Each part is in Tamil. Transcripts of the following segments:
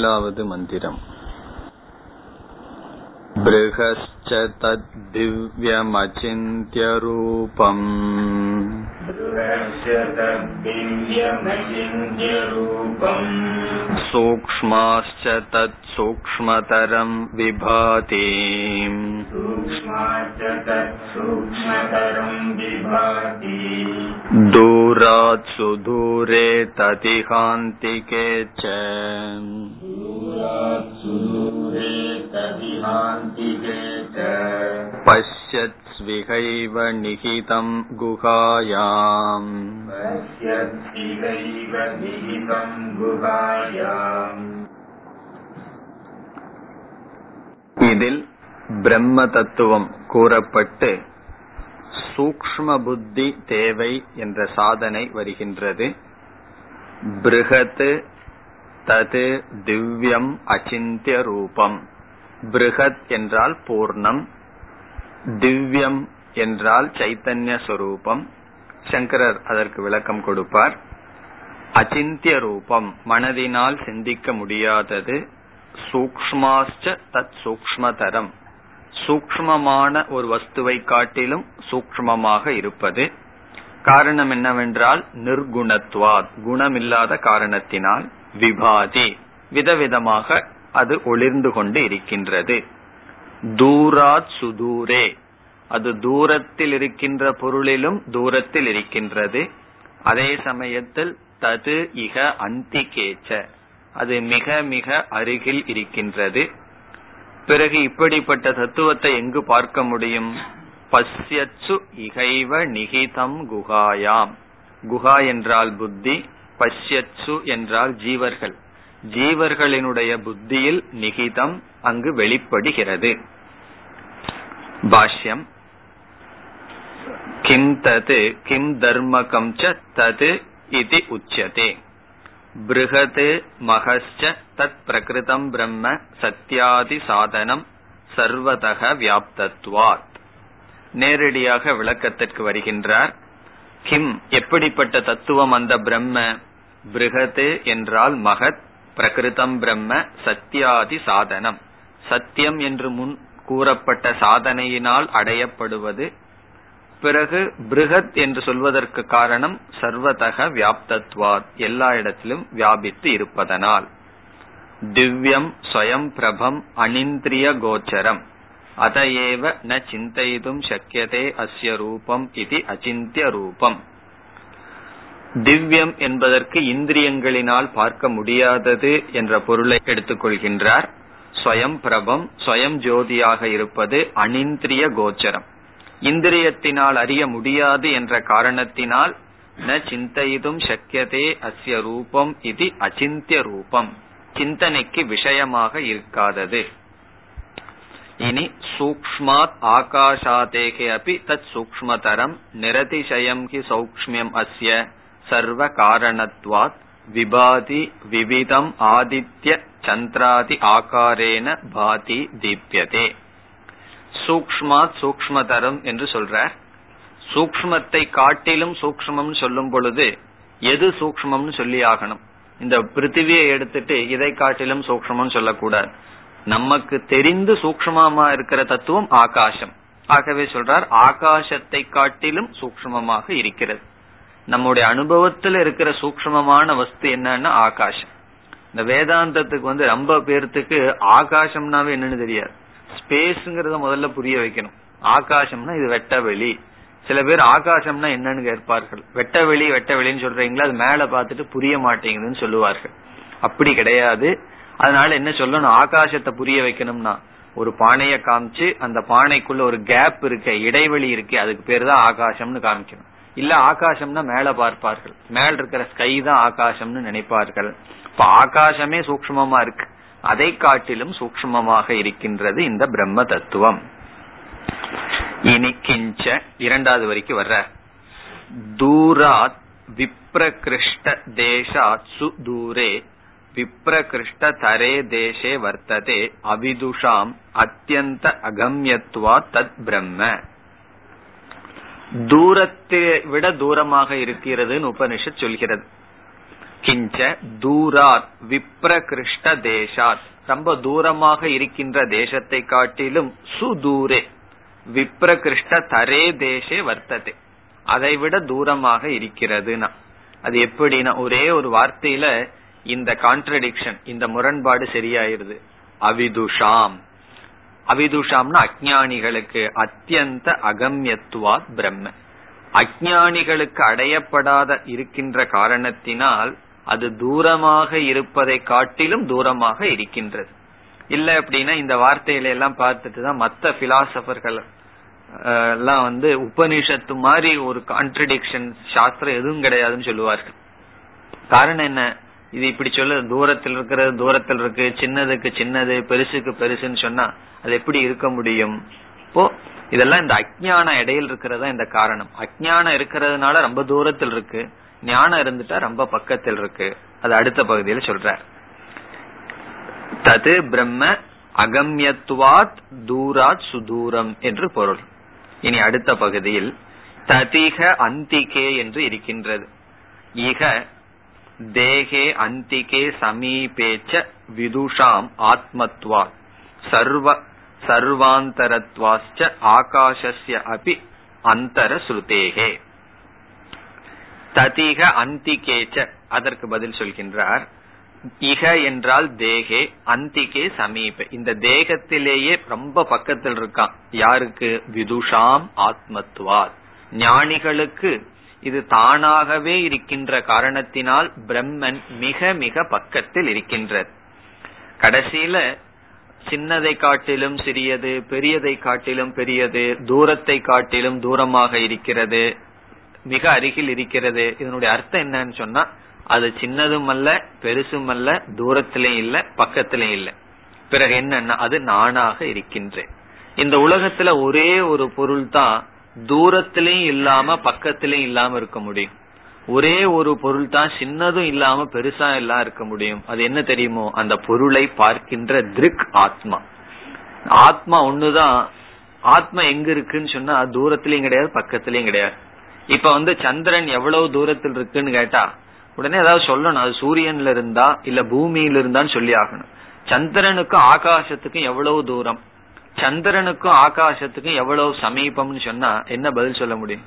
ஏழாவது மந்திரம் बृहश्च तद्दिव्यमचिन्त्यरूपम् सूक्ष्माश्च तत्सूक्ष्मतरम् विभाति दूरात् सुदूरे ततिहान्तिके च पश्यत्स्विहैव निहितम् गुहायाम् இதில் பிரம்ம தத்துவம் கூறப்பட்டு சூக்ஷ்ம புத்தி தேவை என்ற சாதனை வருகின்றது. பிருகத் தது திவ்யம் அச்சிந்திய ரூபம். பிருகத் என்றால் பூர்ணம். திவ்யம் என்றால் சைத்தன்ய சொரூபம். சங்கரர் அதற்கு விளக்கம் கொடுப்பார். அச்சிந்திய ரூபம் மனதினால் சிந்திக்க முடியாதது. சூக்ஷ்மாச்ச தத் சூக்ஷ்மதரம். சூக்ஷ்மமான ஒரு வஸ்துவை காட்டிலும் சூக்ஷ்மமாக இருப்பது. காரணம் என்னவென்றால் நிர்குணத்வாத் குணமில்லாத காரணத்தினால் விபாதி. விதவிதமாக அது ஒளிர்ந்து கொண்டு இருக்கின்றது. தூராத் சுதூரே. அது தூரத்தில் இருக்கின்ற பொருளிலும் தூரத்தில் இருக்கின்றது. அதே சமயத்தில் தது இக அந்திகேச்ச அது மிக மிக அருகில் இருக்கின்றது. பிறகு இப்படிப்பட்ட தத்துவத்தை எங்கு பார்க்க முடியும்? பஷ்யச்சு இகைவ நிகிதம் குகாயாம். குகா என்றால் புத்தி பஷ்யச்சு என்றால் ஜீவர்கள். ஜீவர்களினுடைய புத்தியில் நிகிதம் அங்கு வெளிப்படுகிறது. பாஷ்யம். கிம் தது கிம் தர்மகம் ச தது இது உச்சதே. பிருகத் மகஸ்ச தத் பிரகிருதம் பிரம்ம சத்யாதி சாதனம் சர்வதக வியாப்தத்வாத் நேரடியாக விளக்கத்திற்கு வருகின்றார் கிம் எப்படிப்பட்ட தத்துவம் அந்த பிரம்ம? பிருகத் என்றால் மகத் பிரகிருதம் பிரம்ம சத்யாதி சாதனம். சத்தியம் என்று முன் கூறப்பட்ட சாதனையினால் அடையப்படுவது பிறகு பிருகத் என்று சொல்வதற்கு காரணம் சர்வதக வியாப்தத்வாத் எல்லா இடத்திலும் வியாபித்து இருப்பதனால். திவ்யம் ஸ்வயம் பிரபம் அனிந்திரிய கோச்சரம். அதையேவ ந சிந்தைதும் சக்கியதே அஸ்ய ரூபம் இது அச்சிந்திய ரூபம். திவ்யம் என்பதற்கு இந்திரியங்களினால் பார்க்க முடியாதது என்ற பொருளை எடுத்துக்கொள்கின்றார் ஸ்வயம் பிரபம் ஸ்வயம் ஜோதியாக இருப்பது அனிந்திரிய கோச்சரம். இந்திரியத்தினால் அறிய முடியாது என்ற காரணத்தினால் ந சிந்தையிதும் சக்கியதே அஸ்ய ரூபம் இது அச்சிந்திய ரூபம். சிந்தனைக்கு விஷயமாக இருக்காதது. இனி சூக்மாத் ஆகாஷாதேகே அபி தத் சூக்மதரம் நிரதிசயம் ஹி சௌக்மியம் அஸ்ய சர்வ காரணத்வாத் விபாதி விவிதம் ஆதித்ய சந்திராதி ஆகாரேன பாதி தீப்யதே. சூக்மாத் சூக்மதரம் என்று சொல்றார். சூக்மத்தை காட்டிலும் சூக்மம் சொல்லும் பொழுது எது சூக்மம்னு சொல்லி ஆகணும்? இந்த பிருத்திவியை எடுத்துட்டு இதை காட்டிலும் சூக்மம் சொல்லக்கூடாது. நமக்கு தெரிந்து சூக்மமா இருக்கிற தத்துவம் ஆகாசம். ஆகவே சொல்றார் ஆகாசத்தை காட்டிலும் சூக்மமாக இருக்கிறது. நம்முடைய அனுபவத்தில் இருக்கிற சூக்மமான வஸ்து என்னன்னா ஆகாசம். இந்த வேதாந்தத்துக்கு வந்து ரொம்ப பேர்த்துக்கு ஆகாசம்னாவே என்னன்னு தெரியாது. ஸ்பேஸ்ங்கிறத முதல்ல புரிய வைக்கணும். ஆகாசம்னா இது வெட்ட வெளி. சில பேர் ஆகாசம்னா என்னன்னு கேட்பார்கள். வெட்ட வெளி வெட்ட வெளின்னு சொல்றீங்களா? அது மேல பாத்துட்டு புரிய மாட்டேங்குதுன்னு சொல்லுவார்கள். அப்படி கிடையாது. அதனால என்ன சொல்லணும்? ஆகாசத்தை புரிய வைக்கணும்னா ஒரு பானைய காமிச்சு அந்த பானைக்குள்ள ஒரு கேப் இருக்க இடைவெளி இருக்கு அதுக்கு பேர் தான் ஆகாசம்னு காமிக்கணும். இல்ல ஆகாசம்னா மேல பார்ப்பார்கள். மேல இருக்கிற ஸ்கை தான் ஆகாசம்னு நினைப்பார்கள். இப்ப ஆகாசமே சூக்மமா இருக்கு. அதை காட்டிலும் சூக்மமாக இருக்கின்றது இந்த பிரம்ம தத்துவம். இனி கிஞ்ச இரண்டாவது வரைக்கும் வர்ற. தூராத் விப்ரகிருஷ்ட தேசாத் சுதூரே விப்ரகிருஷ்ட தரே தேசே வர்த்ததே அவிதுஷாம் அத்தியந்த அகம்யத்வா தத் பிரம்ம. தூரத்தை விட தூரமாக இருக்கிறதுன்னு உபனிஷத் சொல்கிறது. கிஞ்ச தூராத் விப்ரகிருஷ்ட தேசாத். ரொம்ப தூரமாக இருக்கின்ற தேசத்தை காட்டிலும் சுதூரே. விப்ரகிருஷ்ட தரே தேசே வர்த்ததே. அதை விட தூரமாக இருக்கிறதுனா. அது எப்படின்னா ஒரே ஒரு வார்த்தையில இந்த கான்ட்ரடிக்ஷன் இந்த முரண்பாடு சரியாயிருது. அவிதுஷாம். அவிதுஷாம்னா அஜானிகளுக்கு அத்தியந்த அகம்யத்துவா பிரம்ம அஜானிகளுக்கு அடையப்படாத இருக்கின்ற காரணத்தினால் அது தூரமாக இருப்பதை காட்டிலும் தூரமாக இருக்கின்றது. இல்ல அப்படின்னா இந்த வார்த்தையில எல்லாம் பார்த்துட்டு தான் மத்த பிலாசபர்கள் எல்லாம் வந்து உபனிஷத்து மாதிரி ஒரு கான்ட்ரடிக்ஷன் சாஸ்திரம் எதுவும் கிடையாதுன்னு சொல்லுவார்கள். காரணம் என்ன? இது இப்படி சொல்ல தூரத்தில் இருக்கிறது தூரத்தில் இருக்கு சின்னதுக்கு சின்னது பெருசுக்கு பெருசுன்னு சொன்னா அது எப்படி இருக்க முடியும்? இப்போ இதெல்லாம் இந்த அஜ்ஞான இடையில் இருக்கிறதா இந்த காரணம். அஜ்ஞானம் இருக்கிறதுனால ரொம்ப தூரத்தில் இருக்கு. ஞானம் இருந்துட்டா ரொம்ப பக்கத்தில் இருக்கு. அது அடுத்த பகுதியில் சொல்ற தது பிரம்ம அகம்யத்துவாத் தூராத் சுதூரம் என்று பொருள். இனி அடுத்த பகுதியில் ததிக அந்திகே என்று இருக்கின்றது. இக தேகே அந்திகே சமீபேச்ச விதுஷாம் ஆத்மத்வா சர்வ சர்வாந்தரத்வாச்ச ஆகாஷஸ்ய அபி அந்தர சுருதேகே ததிக அந்திகேச்ச அதற்கு பதில் சொல்கின்றார். இக என்றால் தேகே அந்திகே சமீப. இந்த தேகத்திலேயே ரொம்ப பக்கத்தில் இருக்கான் யாருக்கு? விதுஷாம் ஆத்மத்வாத். ஞானிகளுக்கு இது தானாகவே இருக்கின்ற காரணத்தினால் பிரம்மன் மிக மிக பக்கத்தில் இருக்கின்றது. கடைசியில சின்னதை காட்டிலும் சிறியது பெரியதை காட்டிலும் பெரியது தூரத்தை காட்டிலும் தூரமாக இருக்கிறது. மிக அருகில் இருக்கிறது. இதனுடைய அர்த்தம் என்னன்னு சொன்னா அது சின்னதும் அல்ல பெருசும் அல்ல தூரத்திலையும் இல்ல பக்கத்திலையும் இல்ல. பிறகு என்னன்னா அது நானாக இருக்கின்றேன். இந்த உலகத்துல ஒரே ஒரு பொருள் தான் தூரத்திலையும் இல்லாம பக்கத்திலையும் இல்லாம இருக்க முடியும். ஒரே ஒரு பொருள் தான் சின்னதும் இல்லாம பெருசா எல்லாம் இருக்க முடியும். அது என்ன தெரியுமோ? அந்த பொருளை பார்க்கின்ற திருக் ஆத்மா. ஆத்மா ஒண்ணுதான். ஆத்மா எங்க இருக்குன்னு சொன்னா தூரத்திலயும் கிடையாது பக்கத்திலயும் கிடையாது. இப்ப வந்து சந்திரன் எவ்வளவு தூரத்தில் இருக்குன்னு கேட்டா உடனே ஏதாவது சொல்லணும். அது சூரியன்ல இருந்தா இல்ல பூமியில இருந்தான்னு சொல்லி ஆகணும். சந்திரனுக்கும் ஆகாசத்துக்கும் எவ்வளவு தூரம்? சந்திரனுக்கும் ஆகாசத்துக்கும் எவ்வளவு சமீபம்னு சொன்னா என்ன பதில் சொல்ல முடியும்?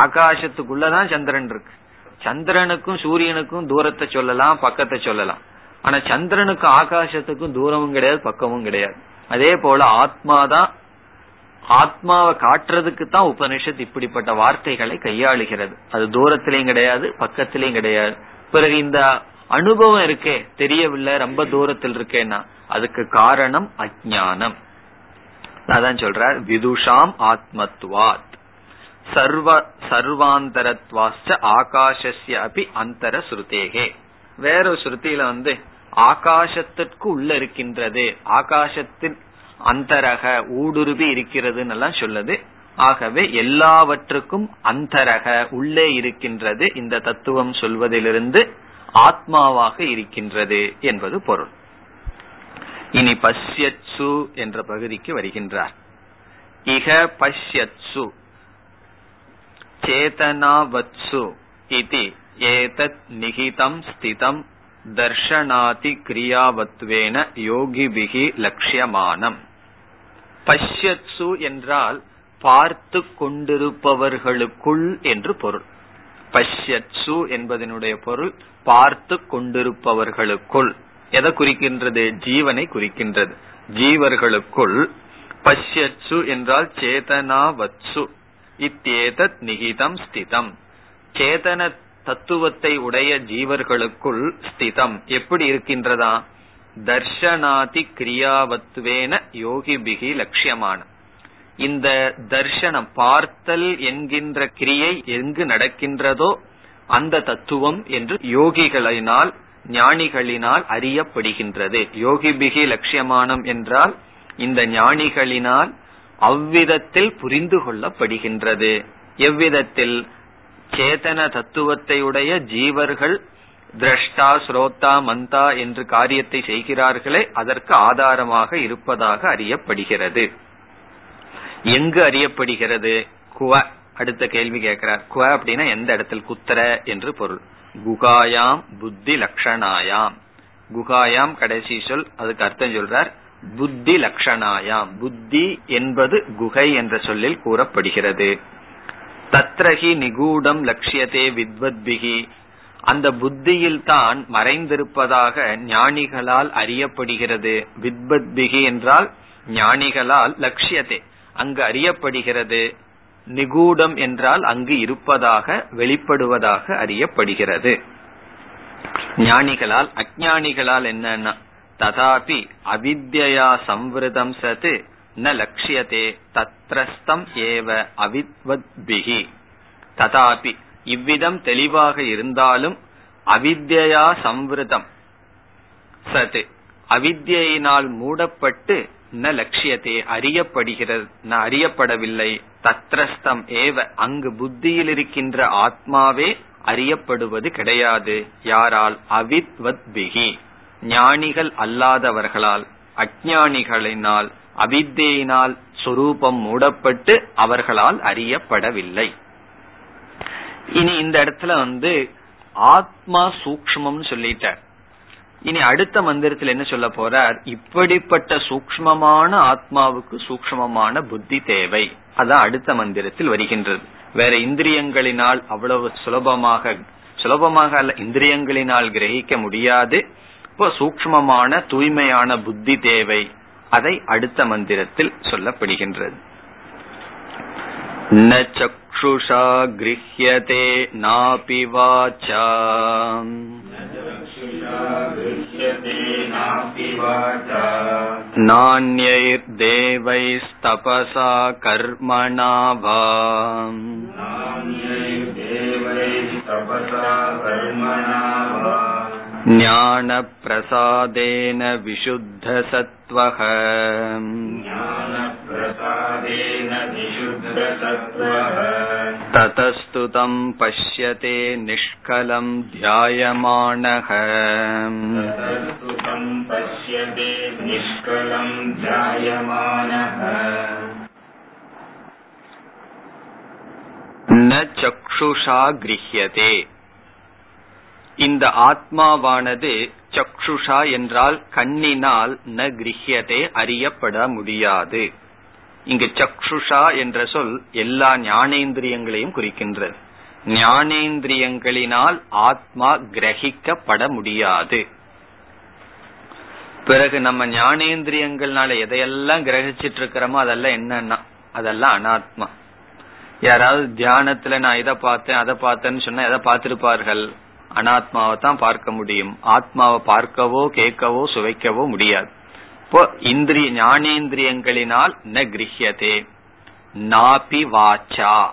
ஆகாசத்துக்குள்ளதான் சந்திரன் இருக்கு. சந்திரனுக்கும் சூரியனுக்கும் தூரத்தை சொல்லலாம் பக்கத்தை சொல்லலாம். ஆனா சந்திரனுக்கும் ஆகாசத்துக்கும் தூரமும் கிடையாது பக்கமும் கிடையாது. அதே போல ஆத்மாதான் ஆத்மாவை காட்டுறதுக்கு தான் உபனிஷத் இப்படிப்பட்ட வார்த்தைகளை கையாளுகிறது. அது தூரத்திலையும் கிடையாது பக்கத்திலையும் கிடையாது. பிறகு இந்த அனுபவம் இருக்கே தெரியவில்லை ரொம்ப தூரத்தில் இருக்கேன்னா அதுக்கு காரணம் அஜானம் அதான் சொல்றார் விதுஷாம் ஆத்மத்வாத். சர்வ சர்வாந்தரத்வாச்ச ஆகாஷஸ்ய அபி அந்தர ஸ்ருதேகே. வேற ஸ்ருதியில வந்து ஆகாசத்திற்கு உள்ள இருக்கின்றது. ஆகாசத்தின் அந்தரக ஊடுருவி இருக்கிறதுன்னு எல்லாம் சொல்லுது. ஆகவே எல்லாவற்றுக்கும் அந்தரக உள்ளே இருக்கின்றது இந்த தத்துவம் சொல்வதிலிருந்து ஆத்மாவாக இருக்கின்றது என்பது பொருள். இனி பஷ்யத்சு என்ற பகுதிக்கு வருகின்றார். இக பஷ்யத்சு. சேதனாவத்சு இது ஏதத் நிகிதம் ஸ்திதம் தர்ஷனாதி கிரியாவத்வேன யோகிபிகி லட்சியமானம் பஷ்யத்சு என்றால் பார்த்து கொண்டிருப்பவர்களுக்குள் என்று பொருள். பஷ்யத்சு என்பதனுடைய பொருள் பார்த்து கொண்டிருப்பவர்களுக்குள். எதை குறிக்கின்றது? ஜீவனை குறிக்கின்றது. ஜீவர்களுக்குள். பஷ்யத்சு என்றால் சேதனாவத்சு. இத்தேதத் நிகிதம் ஸ்திதம். சேதன தத்துவத்தை உடைய ஜீவர்களுக்குள் ஸ்திதம். எப்படி இருக்கின்றதா? தர்ஷனாதி கிரியாவத்துவேன யோகிபிகி லட்சியமான. இந்த தர்ஷனம் பார்த்தல் என்கின்ற கிரியை எங்கு நடக்கின்றதோ அந்த தத்துவம் என்று யோகிகளினால் ஞானிகளினால் அறியப்படுகின்றது. யோகிபிகி லட்சியமானம் என்றால் இந்த ஞானிகளினால் அவ்விதத்தில் புரிந்து கொள்ளப்படுகின்றது. எவ்விதத்தில் சேதன தத்துவத்தை உடைய ஜீவர்கள் திரஷ்டா ஸ்ரோதா மந்தா என்று காரியத்தை செய்கிறார்களே அதற்கு ஆதாரமாக இருப்பதாக அறியப்படுகிறது. எங்கு அறியப்படுகிறது? குவ அடுத்த கேள்வி கேட்கிறார். குவ அப்படின்னா எந்த இடத்தில்? குத்திர என்று பொருள். குகாயாம் புத்தி லக்ஷணாயாம். குகாயாம் கடைசி சொல் அதுக்கு அர்த்தம் சொல்றார். புத்தி லக்ஷணாயாம். புத்தி என்பது குகை என்ற சொல்லில் கூறப்படுகிறது. தத்ரஹி நிகூடம் லட்சியத்தே வித்வத்பிகி. அந்த புத்தியில் தான் மறைந்திருப்பதாக ஞானிகளால் அறியப்படுகிறது. வித்வத்பிகி என்றால் ஞானிகளால் லட்சியத்தை அங்கு அறியப்படுகிறது. நிகூடம் என்றால் அங்கு இருப்பதாக வெளிப்படுவதாக அறியப்படுகிறது. ஞானிகளால் அஜானிகளால் என்னன்னா ததாபி அவித்யா சம்விருதம் சத்து ந லட்சியத்தே தத்ரஸ்தம் ஏவ அவித்வத்பிகி ததாபி இவ்விதம் தெளிவாக இருந்தாலும் அவித்யா சம்விரதம். சது. அவித்யினால் மூடப்பட்டு ந லட்சியத்தை அறியப்படுகிறது ந அறியப்படவில்லை. தத்ரஸ்தம் ஏவ. அங்கு புத்தியில் இருக்கின்ற ஆத்மாவே அறியப்படுவது கிடையாது. யாரால்? அவித்வத் பிகி ஞானிகள் அல்லாதவர்களால் அஜானிகளினால் அவித்தியினால் சொரூபம் மூடப்பட்டு அவர்களால் அறியப்படவில்லை. இனி இந்த இடத்துல வந்து ஆத்மா சூக்மம்னு சொல்லிட்டார். இனி அடுத்த மந்திரத்தில் என்ன சொல்ல போறார்? இப்படிப்பட்ட சூக்மமான ஆத்மாவுக்கு சூக்மமான புத்தி தேவை. அதான் அடுத்த மந்திரத்தில் வருகின்றது. வேற இந்திரியங்களினால் அவ்வளவு சுலபமாக சுலபமாக அல்ல இந்திரியங்களினால் கிரகிக்க முடியாது. இப்போ சூக்மமான தூய்மையான புத்தி தேவை. அதை அடுத்த மந்திரத்தில் சொல்லப்படுகின்றது. न चक्षुषा गृह्यते नापि वाचा नान्यैर्देवैस्तपसा कर्मणा वा ज्ञानप्रसादेन विशुद्धसत्त्वः ततस्तु तम् पश्यते निष्कलम् ध्यायमाणः न चक्षुषा गृह्यते இந்த ஆத்மாவானது சக்ஷுஷா என்றால் கண்ணினால் ந கிரகியதே அறியப்பட முடியாது. இங்கு சக்ஷுஷா என்ற சொல் எல்லா ஞானேந்திரியங்களையும் குறிக்கின்றது. ஞானேந்திரியங்களினால் ஆத்மா கிரகிக்கப்பட முடியாது. பிறகு நம்ம ஞானேந்திரியங்கள்னால எதையெல்லாம் கிரகிச்சிட்டு இருக்கிறோமோ அதெல்லாம் என்னன்னா அதெல்லாம் அனாத்மா. யாராவது தியானத்துல நான் இதை பார்த்தேன் அதை பார்த்தேன்னு சொன்னா எதை பார்த்திருப்பார்கள்? அனாத்மாவை தான் பார்க்க முடியும். ஆத்மாவை பார்க்கவோ கேட்கவோ சுவைக்கவோ முடியாது. இப்போ இந்திரிய ஞானேந்திரியங்களினால் ந கிரகியதே. நாபி வாச்சா.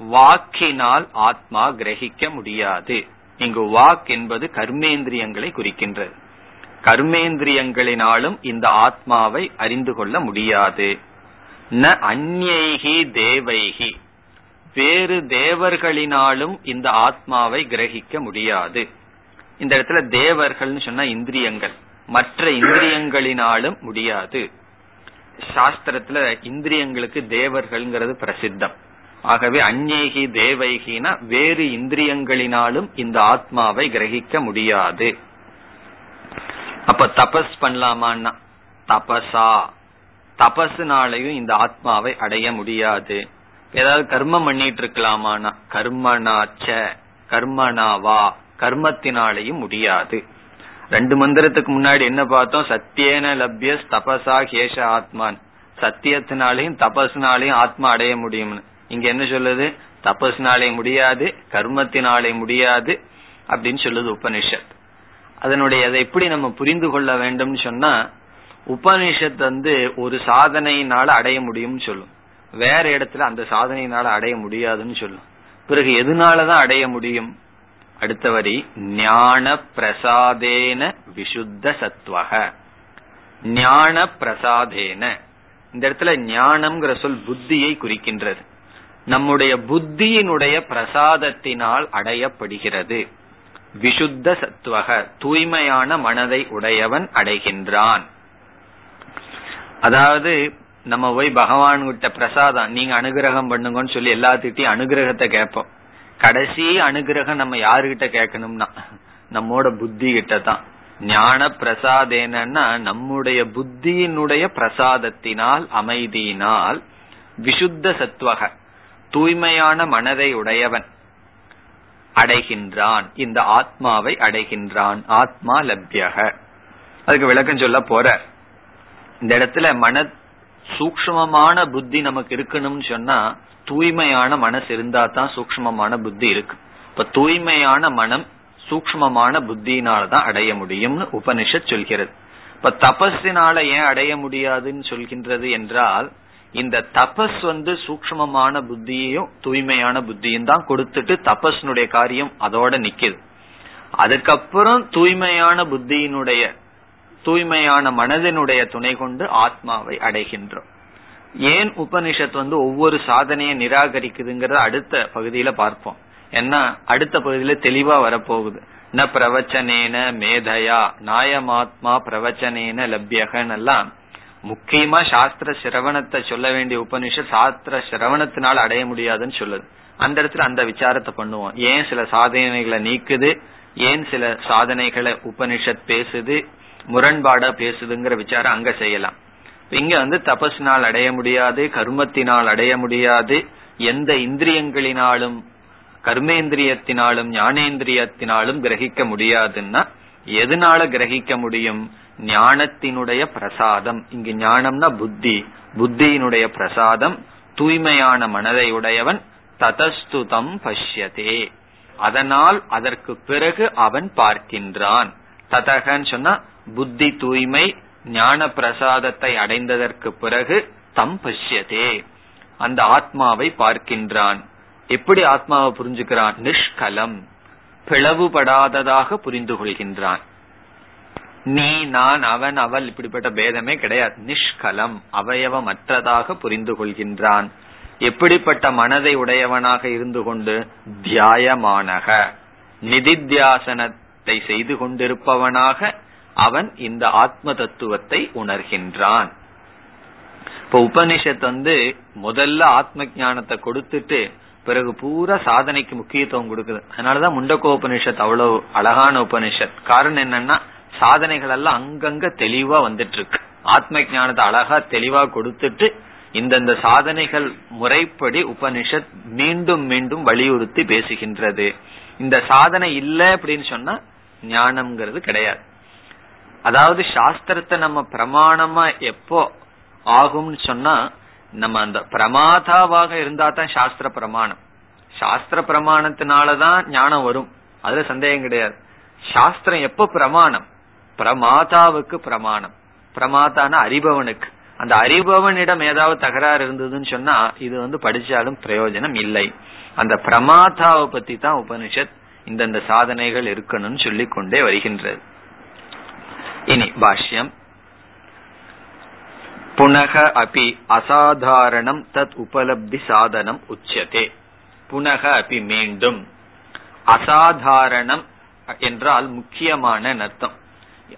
வாக்கினால் ஆத்மா கிரகிக்க முடியாது. இங்கு வாக் என்பது கர்மேந்திரியங்களை குறிக்கின்றது. கர்மேந்திரியங்களினாலும் இந்த ஆத்மாவை அறிந்து கொள்ள முடியாது. ந அந்நேகி தேவைகி. வேறு தேவர்களினாலும் இந்த ஆத்மாவை கிரகிக்க முடியாது. இந்த இடத்துல தேவர்கள்னு சொன்னா இந்திரியங்கள். மற்ற இந்திரியங்களினாலும் முடியாது. சாஸ்திரத்துல இந்திரியங்களுக்கு தேவர்கள்ங்கிறது பிரசித்தம். ஆகவே அந்நேகி தேவைகினா வேறு இந்திரியங்களினாலும் இந்த ஆத்மாவை கிரகிக்க முடியாது. அப்ப தபஸ் பண்ணலாமான்னா தபசா தபசுனாலையும் இந்த ஆத்மாவை அடைய முடியாது. ஏதாவது கர்மம் பண்ணிட்டு இருக்கலாமானா? கர்மனாச்ச கர்மனாவா கர்மத்தினாலையும் முடியாது. ரெண்டு மந்திரத்துக்கு முன்னாடி என்ன பார்த்தோம்? சத்தியேன லப்ய தபசா கேஷ ஆத்மான். சத்தியத்தினாலையும் தபஸ்னாலையும் ஆத்மா அடைய முடியும்னு. இங்க என்ன சொல்லுது? தபஸ்னாலே முடியாது கர்மத்தினாலே முடியாது அப்படின்னு சொல்லுது உபனிஷத். அதனுடைய அதை எப்படி நம்ம புரிந்து கொள்ள வேண்டும்னு சொன்னா உபனிஷத் வந்து ஒரு சாதனையினால அடைய முடியும்னு சொல்லும். வேற இடத்துல அந்த சாதனையினால அடைய முடியாதுன்னு சொல்லும். பிறகு எதுனாலதான் அடைய முடியும்? அடுத்த வரி ஞான பிரசாதேன விசுத்த சத்வக ஞான பிரசாதேன. இந்த இடத்துல ஞானம்ங்கிற சொல் புத்தியை குறிக்கின்றது. நம்முடைய புத்தியினுடைய பிரசாதத்தினால் அடையப்படுகிறது. விசுத்த சத்துவக தூய்மையான மனதை உடையவன் அடைகின்றான். அதாவது நம்ம போய் பகவான் கிட்ட பிரசாதம் நீங்க அனுகிரகம் பண்ணுங்கன்னு சொல்லி எல்லாத்திட்டையும் அனுகிரகத்தை கேட்போம். கடைசி அனுகிரகம் நம்ம யாருகிட்ட கேட்கணும்னா நம்மோட புத்தி கிட்ட தான். ஞான பிரசாதேனா நம்முடைய புத்தியினுடைய பிரசாதத்தினால் அமைதியினால் விசுத்த சத்வக தூய்மையான மனதை உடையவன் அடைகின்றான். இந்த ஆத்மாவை அடைகின்றான். ஆத்மா லப்யக. அதுக்கு விளக்கம் சொல்ல போற இந்த இடத்துல மன சூக்மமான புத்தி நமக்கு இருக்கணும்னு சொன்னா தூய்மையான மனசு இருந்தா தான் சூக்மமான புத்தி இருக்கு. இப்ப தூய்மையான மனம் சூக்மமான புத்தியினால்தான் அடைய முடியும்னு உபனிஷத் சொல்கிறது. இப்ப தபஸினால ஏன் அடைய முடியாதுன்னு சொல்கின்றது என்றால் இந்த தபஸ் வந்து சூக்மமான புத்தியையும் தூய்மையான புத்தியும் தான் கொடுத்துட்டு தபஸ்னுடைய காரியம் அதோட நிக்குது. அதுக்கப்புறம் தூய்மையான புத்தியினுடைய தூய்மையான மனதினுடைய துணை கொண்டு ஆத்மாவை அடைகின்றோம். ஏன் உபனிஷத் வந்து ஒவ்வொரு சாதனையை நிராகரிக்குதுங்கிறத அடுத்த பகுதியில பார்ப்போம். ஏன்னா அடுத்த பகுதியில தெளிவா வரப்போகுது. ந பிரவச்சனேன மேதையா நாயமாத்மா பிரவச்சனேன லப்யகன் எல்லாம் முக்கியமா சாஸ்திர சிரவணத்தை சொல்ல வேண்டிய உபனிஷத் சாஸ்திர சிரவணத்தினால் அடைய முடியாதுன்னு சொல்லுது. அந்த இடத்துல அந்த விசாரத்தை பண்ணுவோம். ஏன் சில சாதனைகளை நீக்குது? ஏன் சில சாதனைகளை உபனிஷத் பேசுது? முரண்பாடா பேசுதுங்கிற விசாரம் அங்க செய்யலாம். இங்க வந்து தபஸ்னால் அடைய முடியாது கர்மத்தினால் அடைய முடியாது எந்த இந்திரியங்களினாலும் கர்மேந்திரியத்தினாலும் ஞானேந்திரியத்தினாலும் கிரகிக்க முடியாதுன்னா எதனால கிரகிக்க முடியும்? ஞானத்தினுடைய பிரசாதம். இங்கு ஞானம்னா புத்தி. புத்தியினுடைய பிரசாதம் தூய்மையான மனதை உடையவன் ததஸ்துதம் பஷ்யதே. அதனால் அதற்கு பிறகு அவன் பார்க்கின்றான். ததகன்னு சொன்னா புத்தி தூய்மை ஞான பிரசாதத்தை அடைந்ததற்கு பிறகு தம் பஷ்யதே. அந்த ஆத்மாவை பார்க்கின்றான். எப்படி ஆத்மாவை புரிஞ்சுக்கிறான்? நிஷ்கலம். பிளவுபடாததாக புரிந்து கொள்கின்றான். நீ நான் அவன் அவள் இப்படிப்பட்ட பேதமே கிடையாது. நிஷ்கலம் அவயவமற்றதாக புரிந்து கொள்கின்றான். எப்படிப்பட்ட மனதை உடையவனாக இருந்து கொண்டு? தியாயமானக. நிதித்தியாசனத்தை செய்து கொண்டிருப்பவனாக அவன் இந்த ஆத்ம தத்துவத்தை உணர்கின்றான். இப்ப உபனிஷத் வந்து முதல்ல ஆத்ம ஞானத்தை கொடுத்துட்டு பிறகு பூரா சாதனைக்கு முக்கியத்துவம் கொடுக்குது. அதனாலதான் முண்டக்கோ உபனிஷத் அவ்வளவு அழகான உபனிஷத். காரணம் என்னன்னா சாதனைகள் எல்லாம் அங்கங்க தெளிவா வந்துட்டு இருக்கு ஆத்ம ஞானத்தை அழகா தெளிவா கொடுத்துட்டு இந்தந்த சாதனைகள் முறைப்படி உபனிஷத் மீண்டும் மீண்டும் வலியுறுத்தி பேசுகின்றது. இந்த சாதனை இல்லை அப்படின்னு சொன்னா ஞானம்ங்கிறது கிடையாது. அதாவது சாஸ்திரத்தை நம்ம பிரமாணமா எப்போ ஆகும்னு சொன்னா நம்ம அந்த பிரமாதாவாக இருந்தா தான் சாஸ்திர பிரமாணம். சாஸ்திர பிரமாணத்தினாலதான் ஞானம் வரும். அதுல சந்தேகம் கிடையாது. சாஸ்திரம் எப்போ பிரமாணம்? பிரமாதாவுக்கு பிரமாணம். பிரமாதான அறிபவனுக்கு. அந்த அறிபவனிடம் ஏதாவது தகராறு இருந்ததுன்னு சொன்னா இது வந்து படிச்சாலும் பிரயோஜனம் இல்லை. அந்த பிரமாதாவை பத்தி தான் உபனிஷத் இந்தந்த சாதனைகள் இருக்கணும்னு சொல்லிக் கொண்டே வருகின்றது. இனி பாஷ்யம் புனக அபி அசாதாரணம் தத் உபலப்தி சாதனம் உச்சதே புனக அபி மீண்டும் அசாதாரணம் என்றால் முக்கியமான அர்த்தம்.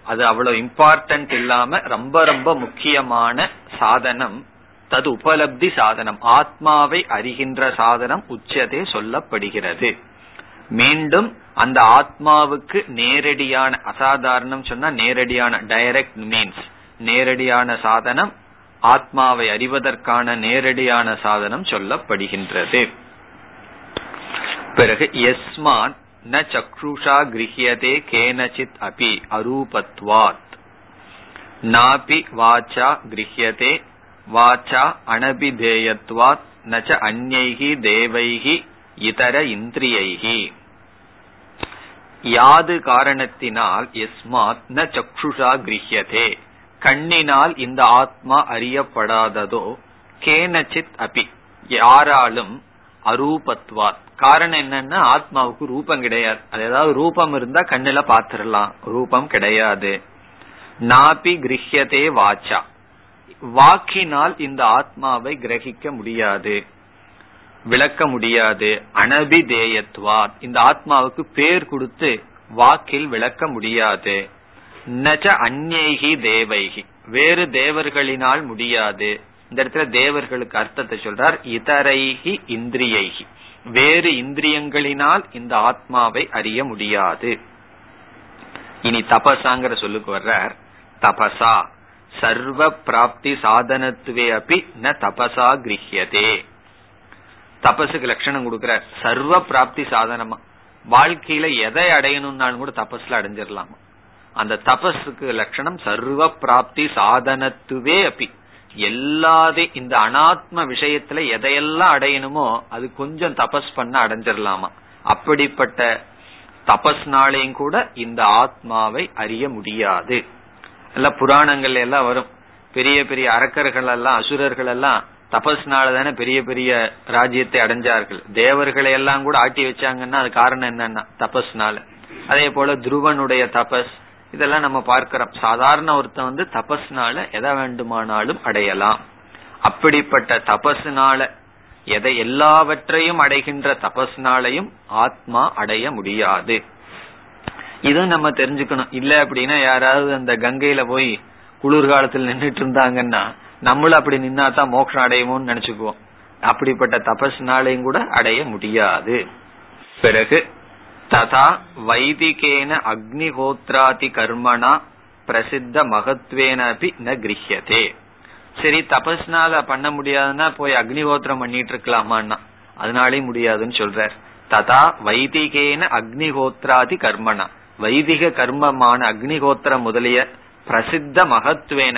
அது அவ்வளவு இம்பார்ட்டன்ட் இல்லாம ரொம்ப ரொம்ப முக்கியமான சாதனம் தது உபலப்தி சாதனம் ஆத்மாவை அறிகின்ற சாதனம் உச்சதே சொல்லப்படுகிறது மீண்டும் அந்த ஆத்மாவுக்கு நேரடியான அசாதாரணம் சொன்னா நேரடியான டைரக்ட் மீன்ஸ் நேரடியான சாதனம் ஆத்மாவை அறிவதற்கான நேரடியான சாதனம் சொல்லப்படுகின்றது. பிறகு எஸ்மான் ந சக்ருஷா கிரகியதே கேனச்சித் அபி அரூபத்வாத். நாபி வாச்சா கிரகியதே வாச்சா அனபிதேயத்வாத் நச்ச அந்நைகி தேவைகி இதர இந்திரியைகி யாது காரணத்தினால் எஸ்மாத் ந சக்ஷுஷா கிரியதே கண்ணினால் இந்த ஆத்மா அறியப்படாததோ கேனச்சித் அபி. யாராலும் அரூபத்வாத். காரணம் என்னன்னா ஆத்மாவுக்கு ரூபம் கிடையாது. அது ஏதாவது ரூபம் இருந்தா கண்ணுல பாத்துரலாம் ரூபம் கிடையாது. நாபி கிரகியதே வாச்சா. வாக்கினால் இந்த ஆத்மாவை கிரகிக்க முடியாது. விளக்க முடியாது. அனபிதேயத்வாத். இந்த ஆத்மாவுக்கு பேர் கொடுத்து வாக்கில் விளக்க முடியாது. நஜ அந்நேகி தேவைகி வேறு தேவர்களினால் முடியாது. இந்த இடத்துல தேவர்களுக்கு அர்த்தத்தை சொல்றார். இதரைகி இந்திரியைகி வேறு இந்திரியங்களினால் இந்த ஆத்மாவை அறிய முடியாது. இனி தபசாங்கிற சொல்லுக்கு வர்றார். தபசா. சர்வ பிராப்தி சாதனத்துவே அப்படி ந தபசா கிரகியதே. தபசுக்கு லட்சணம் கொடுக்கிற சர்வ பிராப்தி சாதனமா? வாழ்க்கையில எதை அடையணும்னாலும் கூட தபஸ்ல அடைஞ்சிடலாமா அந்த தபஸுக்கு லட்சணம் சர்வ பிராப்தி சாதனத்துவே அப்படி எல்லாதே இந்த அனாத்ம விஷயத்துல எதையெல்லாம் அடையணுமோ அது கொஞ்சம் தபஸ் பண்ண அடைஞ்சிடலாமா அப்படிப்பட்ட தபஸ்னாலையும் கூட இந்த ஆத்மாவை அறிய முடியாது. எல்லாம் புராணங்கள்ல எல்லாம் வரும். பெரிய பெரிய அரக்கர்கள் எல்லாம் அசுரர்கள் எல்லாம் தபஸ்னால தானே பெரிய பெரிய ராஜ்யத்தை அடைஞ்சார்கள். தேவர்களை எல்லாம் கூட ஆட்டி வச்சாங்கன்னா அது காரணம் என்னன்னா தபஸ்னால. அதே போல துருவனுடைய தபஸ் இதெல்லாம் நம்ம பார்க்கிறோம். சாதாரண ஒருத்தன் வந்து தபஸ்னால எதை வேண்டுமானாலும் அடையலாம். அப்படிப்பட்ட தபஸ்னால எதை எல்லாவற்றையும் அடைகின்ற தபஸ்னாலையும் ஆத்மா அடைய முடியாது. இதுவும் நம்ம தெரிஞ்சுக்கணும். இல்ல அப்படின்னா யாராவது அந்த கங்கையில போய் குளிர்காலத்தில் நின்றுட்டு இருந்தாங்கன்னா நம்மளும் அப்படி நின்னா தான் மோட்சம் அடையுமோன்னு நினைச்சுக்குவோம். அப்படிப்பட்ட தபஸ்னாலையும் கூட அடைய முடியாது. பிறகு ததா வைதிகேன அக்னிஹோத்ராதி கர்மனா பிரசித்த மகத்வேனபி ந கிரகியதே சரி தபஸ்னால பண்ண முடியாதுன்னா போய் அக்னிஹோத்திரம் பண்ணிட்டு இருக்கலாமான்னா அதனாலே முடியாதுன்னு சொல்றார். ததா வைதிகேன அக்னிஹோத்ராதி கர்மனா வைதிக கர்மமான அக்னிஹோத்திரம் முதலிய பிரசித்த மகத்துவேன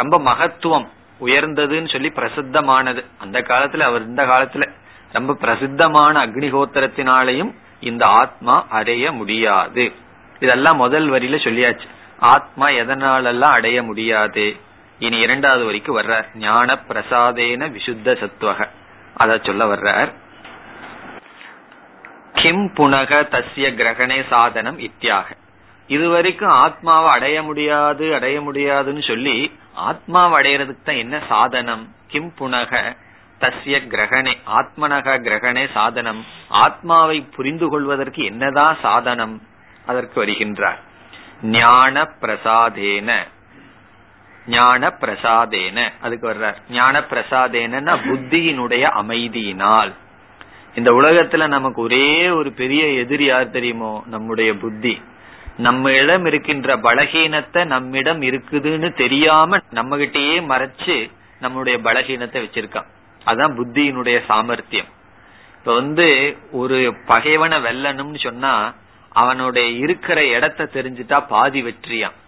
ரொம்ப மகத்துவம் உயர்ந்ததுன்னு சொல்லி பிரசித்தமானது. அந்த காலத்துல அவர் இந்த காலத்துல ரொம்ப பிரசித்தமான அக்னிஹோத்திரத்தினாலையும் இந்த ஆத்மா அடைய முடியாது. இதெல்லாம் முதல் வரியில சொல்லியாச்சு. ஆத்மா எதனாலெல்லாம் அடைய முடியாது? இனி இரண்டாவது வரைக்கும் வர்றார். ஞான பிரசாதேன விசுத்த சத்துவக அத சொல்ல வர்றார். கிம் புனக தசிய கிரகணே சாதனம் இத்தியாக. இதுவரைக்கும் ஆத்மாவை அடைய முடியாது அடைய முடியாதுன்னு சொல்லி ஆத்மாவை அடையறதுக்கு தான் என்ன சாதனம்? கிம் புனக தஸ்ய கிரகணே. ஆத்மனக கிரகணே சாதனம். ஆத்மாவை புரிந்து கொள்வதற்கு என்னதான் சாதனம்? அதற்கு வருகின்றார். ஞான பிரசாதேன ஞான பிரசாதேன அதுக்கு வர்றார். ஞான பிரசாதேனா புத்தியினுடைய அமைதியினால். இந்த உலகத்துல நமக்கு ஒரே ஒரு பெரிய எதிரி யார் தெரியுமோ? நம்முடைய புத்தி. நம்மிடம் இருக்கின்ற பலகீனத்தை நம்மிடம் இருக்குதுன்னு தெரியாம நம்மகிட்டயே மறைச்சு நம்முடைய பலகீனத்தை வச்சிருக்கான். அதான் புத்தியினுடைய சாமர்த்தியம். இப்ப வந்து ஒரு பகைவனை வெல்லணும்னு சொன்னா அவனுடைய இருக்கிற இடத்த தெரிஞ்சுட்டா பாதி வெற்றியான்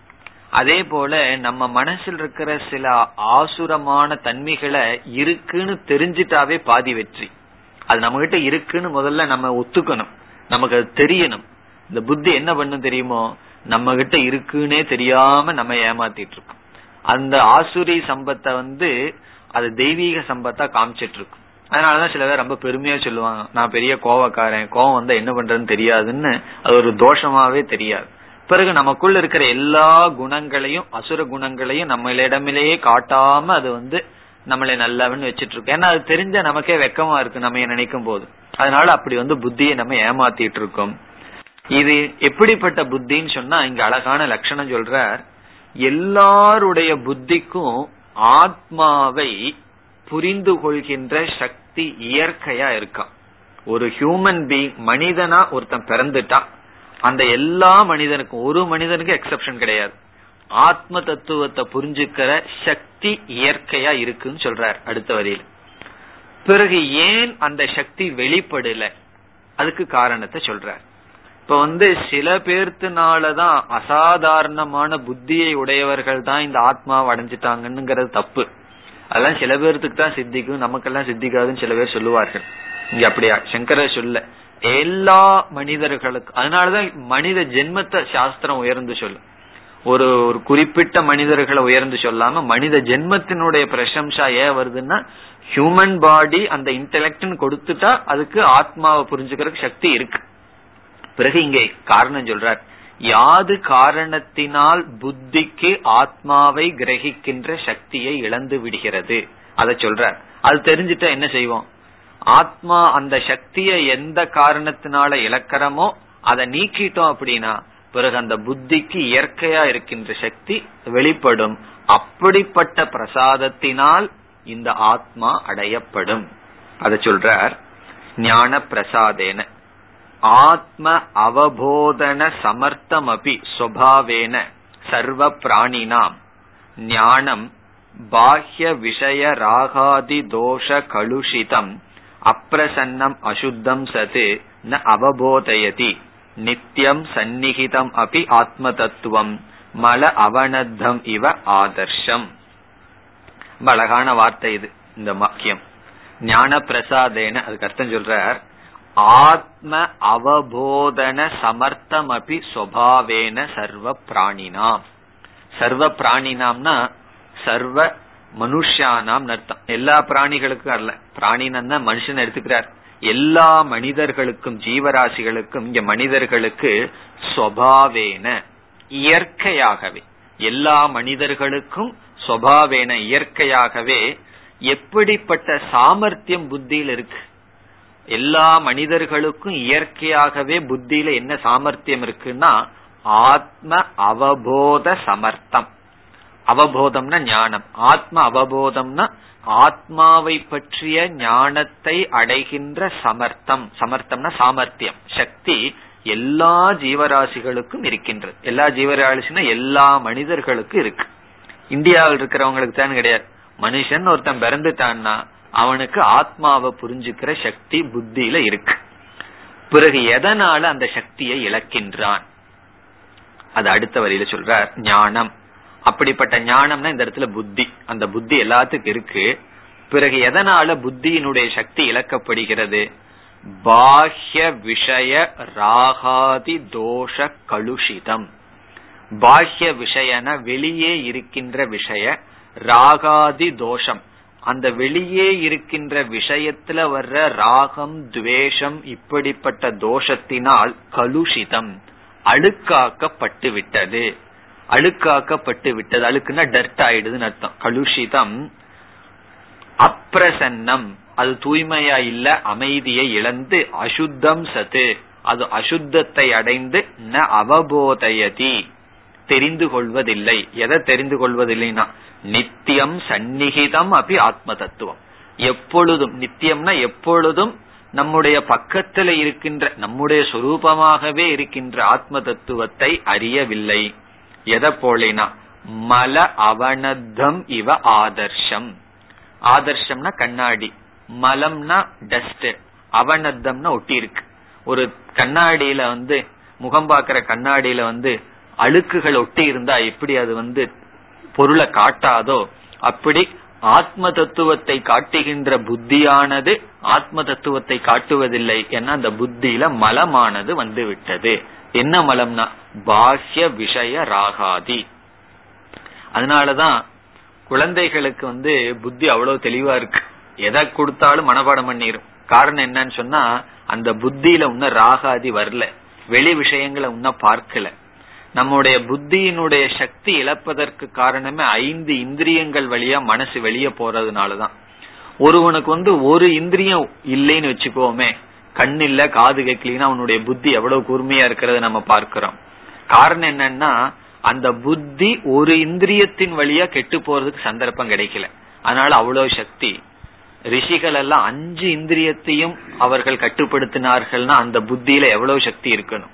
அதே போல நம்ம மனசில் இருக்கிற சில ஆசுரமான தன்மைகளை இருக்குன்னு தெரிஞ்சிட்டாவே பாதி வெற்றி. அது நம்ம கிட்ட இருக்குன்னு முதல்ல நம்ம ஒத்துக்கணும். நமக்கு அது தெரியணும். இந்த புத்தி என்ன பண்ணும் தெரியுமோ? நம்ம கிட்ட இருக்குன்னே தெரியாம நம்ம ஏமாத்திட்டு இருக்கோம் அந்த ஆசுரி சம்பத்தை வந்து அது தெய்வீக சம்பத்தா காமிச்சிட்டு இருக்கும் அதனாலதான் சில பேர் ரொம்ப பெருமையா சொல்லுவாங்க நான் பெரிய கோவக்காரன் கோவம் வந்தா என்ன பண்றதுன்னு தெரியாதுன்னு அது ஒரு தோஷமாவே தெரியாது. பிறகு நமக்குள்ள இருக்கிற எல்லா குணங்களையும் அசுர குணங்களையும் நம்மளிடமிலேயே காட்டாம அது வந்து நம்மளை நல்லவன்னு வச்சிட்டு இருக்கோம் ஏன்னா அது தெரிஞ்ச நமக்கே வெக்கமா இருக்கு நம்ம நினைக்கும் போது அதனால அப்படி வந்து புத்தியை நம்ம ஏமாத்திட்டு இருக்கோம் இது எப்படிப்பட்ட புத்தின்னு சொன்னா இங்க அழகான லட்சணம் சொல்றார். எல்லாருடைய புத்திக்கும் ஆத்மாவை புரிந்து கொள்கின்ற சக்தி இயற்கையா இருக்கான் ஒரு ஹியூமன் பீங் மனிதனா ஒருத்தன் பிறந்துட்டான் அந்த எல்லா மனிதனுக்கும் ஒரு மனிதனுக்கு எக்ஸப்ஷன் கிடையாது. ஆத்ம தத்துவத்தை புரிஞ்சுக்கிற சக்தி இயற்கையா இருக்குன்னு சொல்றார் அடுத்த வரியில். பிறகு ஏன் அந்த சக்தி வெளிப்படல? அதுக்கு காரணத்தை சொல்றார். இப்ப வந்து சில பேர்த்தினாலதான் அசாதாரணமான புத்தியை உடையவர்கள் தான் இந்த ஆத்மாவை அடைஞ்சிட்டாங்கன்னுங்கிறது தப்பு. அதெல்லாம் சில பேர்த்துக்கு தான் சித்திக்கும் நமக்கெல்லாம் சித்திக்காதுன்னு சில பேர் சொல்லுவார்கள். இங்க அப்படியா? சங்கர சொல்ல எல்லா மனிதர்களுக்கு அதனாலதான் மனித ஜென்மத்தை சாஸ்திரம் உயர்ந்து சொல்லும் ஒரு ஒரு குறிப்பிட்ட மனிதர்களை உயர்ந்து சொல்லாம மனித ஜென்மத்தினுடைய பிரசம்சா ஏன் வருதுன்னா ஹியூமன் பாடி அந்த இன்டெலக்ட்னு கொடுத்துட்டா அதுக்கு ஆத்மாவை புரிஞ்சுக்கிறதுக்கு சக்தி இருக்கு. பிறகு இங்கே காரணம் சொல்றார். யாது காரணத்தினால் புத்திக்கு ஆத்மாவை கிரகிக்கின்ற சக்தியை இழந்து விடுகிறது. அதை சொல்றார். அது தெரிஞ்சுட்டா என்ன செய்வோம்? ஆத்மா அந்த சக்தியை எந்த காரணத்தினால இழக்கிறமோ அதை நீக்கிட்டோம் அப்படின்னா பிறகு அந்த புத்திக்கு இயற்கையா இருக்கின்ற சக்தி வெளிப்படும். அப்படிப்பட்ட பிரசாதத்தினால் இந்த ஆத்மா அடையப்படும். அதை சொல்றார். ஞான பிரசாதேன ஆத்ம அவபோதன சமர்த்தமபி சுவாவேன சர்வ பிராணினாம் ஞானம் பாஹ்ய விஷய ராகாதி தோஷ கலுஷிதம். அப்பிரசன்னம் அசுத்தம் சது ந அவபோதயதி. நித்தியம் சந்நிகிதம் அபி ஆத்ம தத்துவம் மல அவனத்தம் இவ ஆதர்ஷம். அழகான வார்த்தை இது இந்த வாக்கியம். ஞான பிரசாதேன அதுக்கு அர்த்தம் சொல்றார். ஆத்ம அவபோதன சமர்த்தம் அபி சுவாவேன சர்வ பிராணினாம். சர்வ பிராணினாம்னா சர்வ மனுஷானாம் அர்த்தம். எல்லா பிராணிகளுக்கும் அல்ல. பிராணினா மனுஷன் எடுத்துக்கிறார். எல்லா மனிதர்களுக்கும் ஜீவராசிகளுக்கும் இங்க மனிதர்களுக்கு சுவாவேன இயற்கையாகவே. எல்லா மனிதர்களுக்கும் சுவாவேன இயற்கையாகவே எப்படிப்பட்ட சாமர்த்தியம் புத்தியில் இருக்கு? எல்லா மனிதர்களுக்கும் இயற்கையாகவே புத்தியில என்ன சாமர்த்தியம் இருக்குன்னா ஆத்ம அவபோத சமர்த்தம். அவபோதம்னா ஞானம். ஆத்ம அவபோதம்னா ஆத்மாவை பற்றிய ஞானத்தை அடைகின்ற சமர்த்தம். சமர்த்தம்னா சாமர்த்தியம். சக்தி எல்லா ஜீவராசிகளுக்கும் இருக்கின்றது. எல்லா ஜீவராசினா எல்லா மனிதர்களுக்கும் இருக்கு. இந்தியாவில் இருக்கிறவங்களுக்கு தான் கிடையாது. மனுஷன் ஒருத்தன் பிறந்துட்டான்னா அவனுக்கு ஆத்மாவை புரிஞ்சுக்கிற சக்தி புத்தியில இருக்கு. பிறகு எதனால அந்த சக்தியை இழக்கின்றான்? அது அடுத்த வரியில சொல்ற ஞானம். அப்படிப்பட்ட ஞானம்னா இந்த இடத்துல புத்தி. அந்த புத்தி எல்லாத்துக்கும் இருக்கு. பிறகு எதனால புத்தியினுடைய சக்தி இழக்கப்படுகிறது? பாஹ்ய விஷய ராகாதி தோஷ கலுஷிதம். பாஹ்ய விஷயன வெளியே இருக்கின்ற விஷய ராகாதி தோஷம். அந்த வெளியே இருக்கின்ற விஷயத்துல வர்ற ராகம் துவேஷம் இப்படிப்பட்ட தோஷத்தினால் கலுஷிதம் அழுக்காக்கப்பட்டு விட்டது அழுக்காக்கப்பட்டு விட்டது அழுக்குன்னா டர்ட் ஆயிடுதுன்னு அர்த்தம். கலுஷிதம் அப்பிரசன்னம் அது தூய்மையா இல்ல அமைதியை இழந்து அசுத்தம் சத்து. அது அசுத்தத்தை அடைந்து ந அவபோதயதி. தெரிந்து கொள்வதில்லை. எதை தெரிந்து கொள்வதில்லைன்னா நித்தியம் சந்நிகிதம் அப்படி ஆத்ம தத்துவம் எப்பொழுதும் நித்தியம்னா எப்பொழுதும் நம்முடைய பக்கத்துல இருக்கின்ற நம்முடைய சொரூபமாகவே இருக்கின்ற ஆத்ம தத்துவத்தை அறியவில்லை. எதை போலினா மல அவனதம் இவ ஆதர்ஷம். ஆதர்ஷம்னா கண்ணாடி. மலம்னா டஸ்ட் அவனத்தம்னா ஒட்டி இருக்கு ஒரு கண்ணாடியில வந்து முகம் பாக்குற கண்ணாடியில வந்து அழுக்குகள் ஒட்டி இருந்தா எப்படி அது வந்து பொருளை காட்டாதோ அப்படி ஆத்ம தத்துவத்தை காட்டுகின்ற புத்தியானது ஆத்ம தத்துவத்தை காட்டுவதில்லை ஏன்னா அந்த புத்தியில மலமானது வந்து விட்டது என்ன மலம்னா? பாஹ்ய விஷய ராகாதி. அதனாலதான் குழந்தைகளுக்கு வந்து புத்தி அவ்வளவு தெளிவா இருக்கு. எதை கொடுத்தாலும் மனப்பாடம் பண்ணிரும். காரணம் என்னன்னு சொன்னா அந்த புத்தியில உன்ன ராகாதி வரல. வெளி விஷயங்களை உன்ன பார்க்கல. நம்முடைய புத்தியினுடைய சக்தி இழப்பதற்கு காரணமே ஐந்து இந்திரியங்கள் வழியா மனசு வெளியே போறதுனாலதான். ஒருவனுக்கு வந்து ஒரு இந்திரியம் இல்லைன்னு வச்சுக்கோமே கண் இல்ல காது கேட்கலாம் அவனுடைய புத்தி எவ்வளவு கூர்மையா இருக்கிறத நம்ம பார்க்கிறோம். காரணம் என்னன்னா அந்த புத்தி ஒரு இந்திரியத்தின் வழியா கெட்டு போறதுக்கு சந்தர்ப்பம் கிடைக்கல. அதனால அவ்வளவு சக்தி. ரிஷிகள் எல்லாம் அஞ்சு இந்திரியத்தையும் அவர்கள் கட்டுப்படுத்தினார்கள்னா அந்த புத்தியில எவ்வளவு சக்தி இருக்கணும்?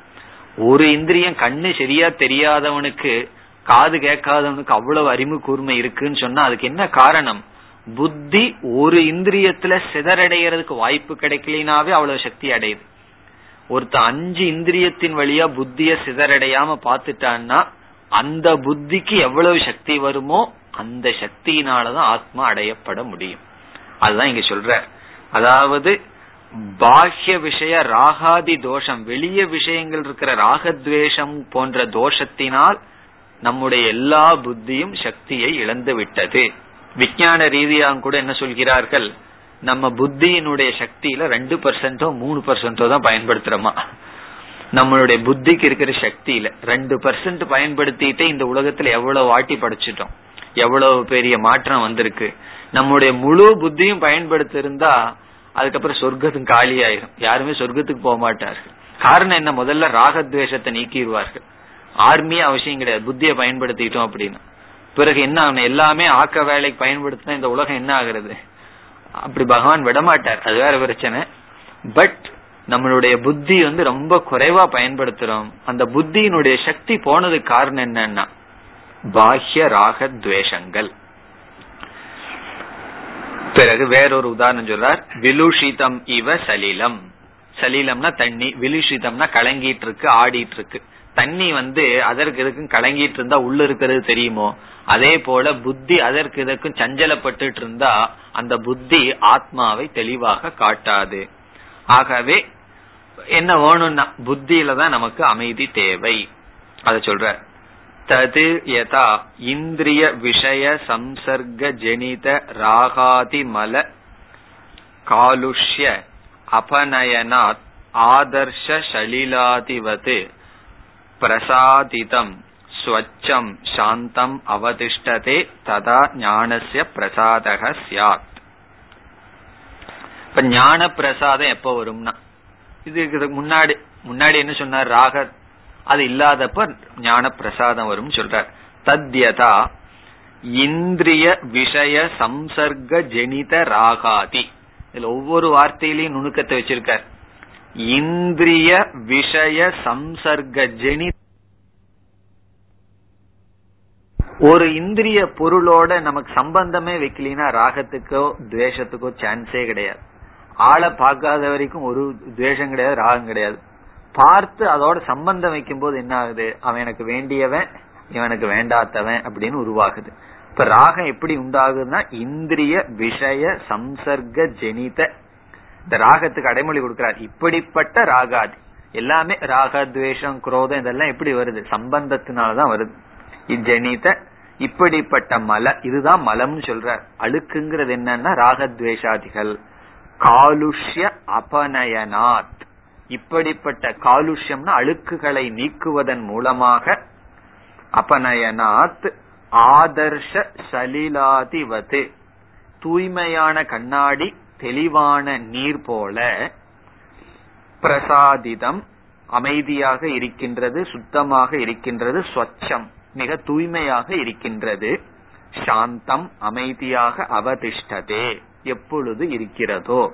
ஒரு இந்திரியம் கண்ணு சரியா தெரியாதவனுக்கு காது கேட்காதவனுக்கு அவ்வளவு அறிவு கூர்மை இருக்குன்னு சொன்னா அதுக்கு என்ன காரணம்? புத்தி ஒரு இந்திரியத்துல சிதறடைகிறதுக்கு வாய்ப்பு கிடைக்கலினாவே அவ்வளவு சக்தி அடையுது. ஒருத்த அஞ்சு இந்திரியத்தின் வழியா புத்திய சிதறடையாம பாத்துட்டான்னா அந்த புத்திக்கு எவ்வளவு சக்தி வருமோ அந்த சக்தியினாலதான் ஆத்மா அடையப்பட முடியும். அதுதான் இங்க சொல்ற. அதாவது பாஹ்ய விஷய ராகாதி தோஷம் வெளிய விஷயங்கள் இருக்கிற ராகத்வேஷம் போன்ற தோஷத்தினால் நம்முடைய எல்லா புத்தியும் சக்தியை இழந்து விட்டது. விஞ்ஞான ரீதியாக கூட என்ன சொல்கிறார்கள்? நம்ம புத்தியினுடைய சக்தியில ரெண்டு பர்சன்டோ மூணு பர்சன்டோ தான் பயன்படுத்துறோமா? நம்மளுடைய புத்திக்கு இருக்கிற சக்தியில ரெண்டு பர்சன்ட் பயன்படுத்திட்டே இந்த உலகத்துல எவ்வளவு வாட்டி படிச்சிட்டோம். எவ்வளவு பெரிய மாற்றம் வந்திருக்கு. நம்முடைய முழு புத்தியும் பயன்படுத்திருந்தா அதுக்கப்புறம் சொர்க்கத்தும் காலி ஆயிரும் யாருமே சொர்க்கத்துக்கு போக மாட்டார்கள். காரணம் என்ன? முதல்ல ராகத்வேஷத்தை நீக்கிடுவார்கள். ஆர்மியே அவசியம் கிடையாது. புத்தியை பயன்படுத்திட்டோம் அப்படின்னு. பிறகு என்ன ஆகணும் எல்லாமே ஆக்க வேலைக்கு பயன்படுத்தினா இந்த உலகம் என்ன ஆகுறது? அப்படி பகவான் விடமாட்டார். அது வேற பிரச்சனை. பட் நம்மளுடைய புத்தி வந்து ரொம்ப குறைவா பயன்படுத்துறோம். அந்த புத்தியினுடைய சக்தி போனதுக்கு காரணம் என்னன்னா பாஹ்ய ராக துவேஷங்கள் பிறகு வேறொரு உதாரணம் சொல்றார் விலுஷிதம் இவ சலிலம். சலிலம்னா தண்ணி விலுஷிதம்னா கலங்கிட்டு இருக்கு ஆடிட்டு இருக்கு தண்ணி வந்து அதற்கு இதுக்கும் கலங்கிட்டு இருந்தா உள்ள இருக்கிறது தெரியுமோ? அதே போல புத்தி அதற்கு இதற்கும் சஞ்சலப்பட்டு இருந்தா அந்த புத்தி ஆத்மாவை தெளிவாக காட்டாது. ஆகவே என்ன வேணும்னா புத்தியில தான் நமக்கு அமைதி தேவை. அத சொல்ற தது யதா இந்திரிய விஷய சம்சர்க ஜனித ராகாதி மல காலுஷ்ய அபநயனாத் ஆதர்ஷ சலிலாதிவது பிரசாதிதம் ஸ்வச்சம் சாந்தம் அவதிஷ்டதே ததா ஞானசிய பிரசாதக சியாத் இப்ப ஞான பிரசாதம் எப்ப வரும்னா? இது முன்னாடி முன்னாடி என்ன சொன்னார்? ராக அது இல்லாதப்ப ஞான பிரசாதம் வரும் சொல்றார். தத்யதா இந்திரிய விஷய சம்சர்க ஜெனித ராகாதி. இதுல ஒவ்வொரு வார்த்தையிலையும் நுணுக்கத்தை வச்சிருக்கார். இந்திரிய விஷய சம்சர்க ஜெனி ஒரு இந்திரிய பொருளோட நமக்கு சம்பந்தமே வைக்கலினா ராகத்துக்கோ துவேஷத்துக்கோ சான்ஸே கிடையாது. ஆளை பார்க்காத வரைக்கும் ஒரு துவேஷம் கிடையாது ராகம் கிடையாது. பார்த்து அதோட சம்பந்தம் வைக்கும் போது என்ன ஆகுது அவன் எனக்கு வேண்டியவன் இவனுக்கு வேண்டாத்தவன் அப்படின்னு உருவாகுது. இப்ப ராகம் எப்படி உண்டாகுதுன்னா இந்திரிய விஷய சம்சர்க ஜெனித. இந்த ராகத்துக்கு அடைமொழி கொடுக்கிறார். இப்படிப்பட்ட ராகாதி. எல்லாமே ராக துவேஷம் குரோதம் இதெல்லாம் எப்படி வருது? சம்பந்தத்தினாலதான் வருது. இஜனித இப்படிப்பட்ட மல. இதுதான் மலம்னு சொல்ற அழுக்குங்கிறது என்னன்னா ராகத்வேஷாதிகள். காலுஷ்ய அபநயனாத். இப்படிப்பட்ட காலுஷ்யம்னா அழுக்குகளை நீக்குவதன் மூலமாக அபநயனாத் ஆதர்ஷ சலிலாதிவது. தூய்மையான கண்ணாடி தெளிவான நீர் போல பிரசாதிதம் அமைதியாக இருக்கின்றது சுத்தமாக இருக்கின்றது ஸ்வச்சம் மிக தூய்மையாக இருக்கின்றது. சாந்தம் அமைதியாக அவதிஷ்டதே எப்பொழுது இருக்கிறதோ.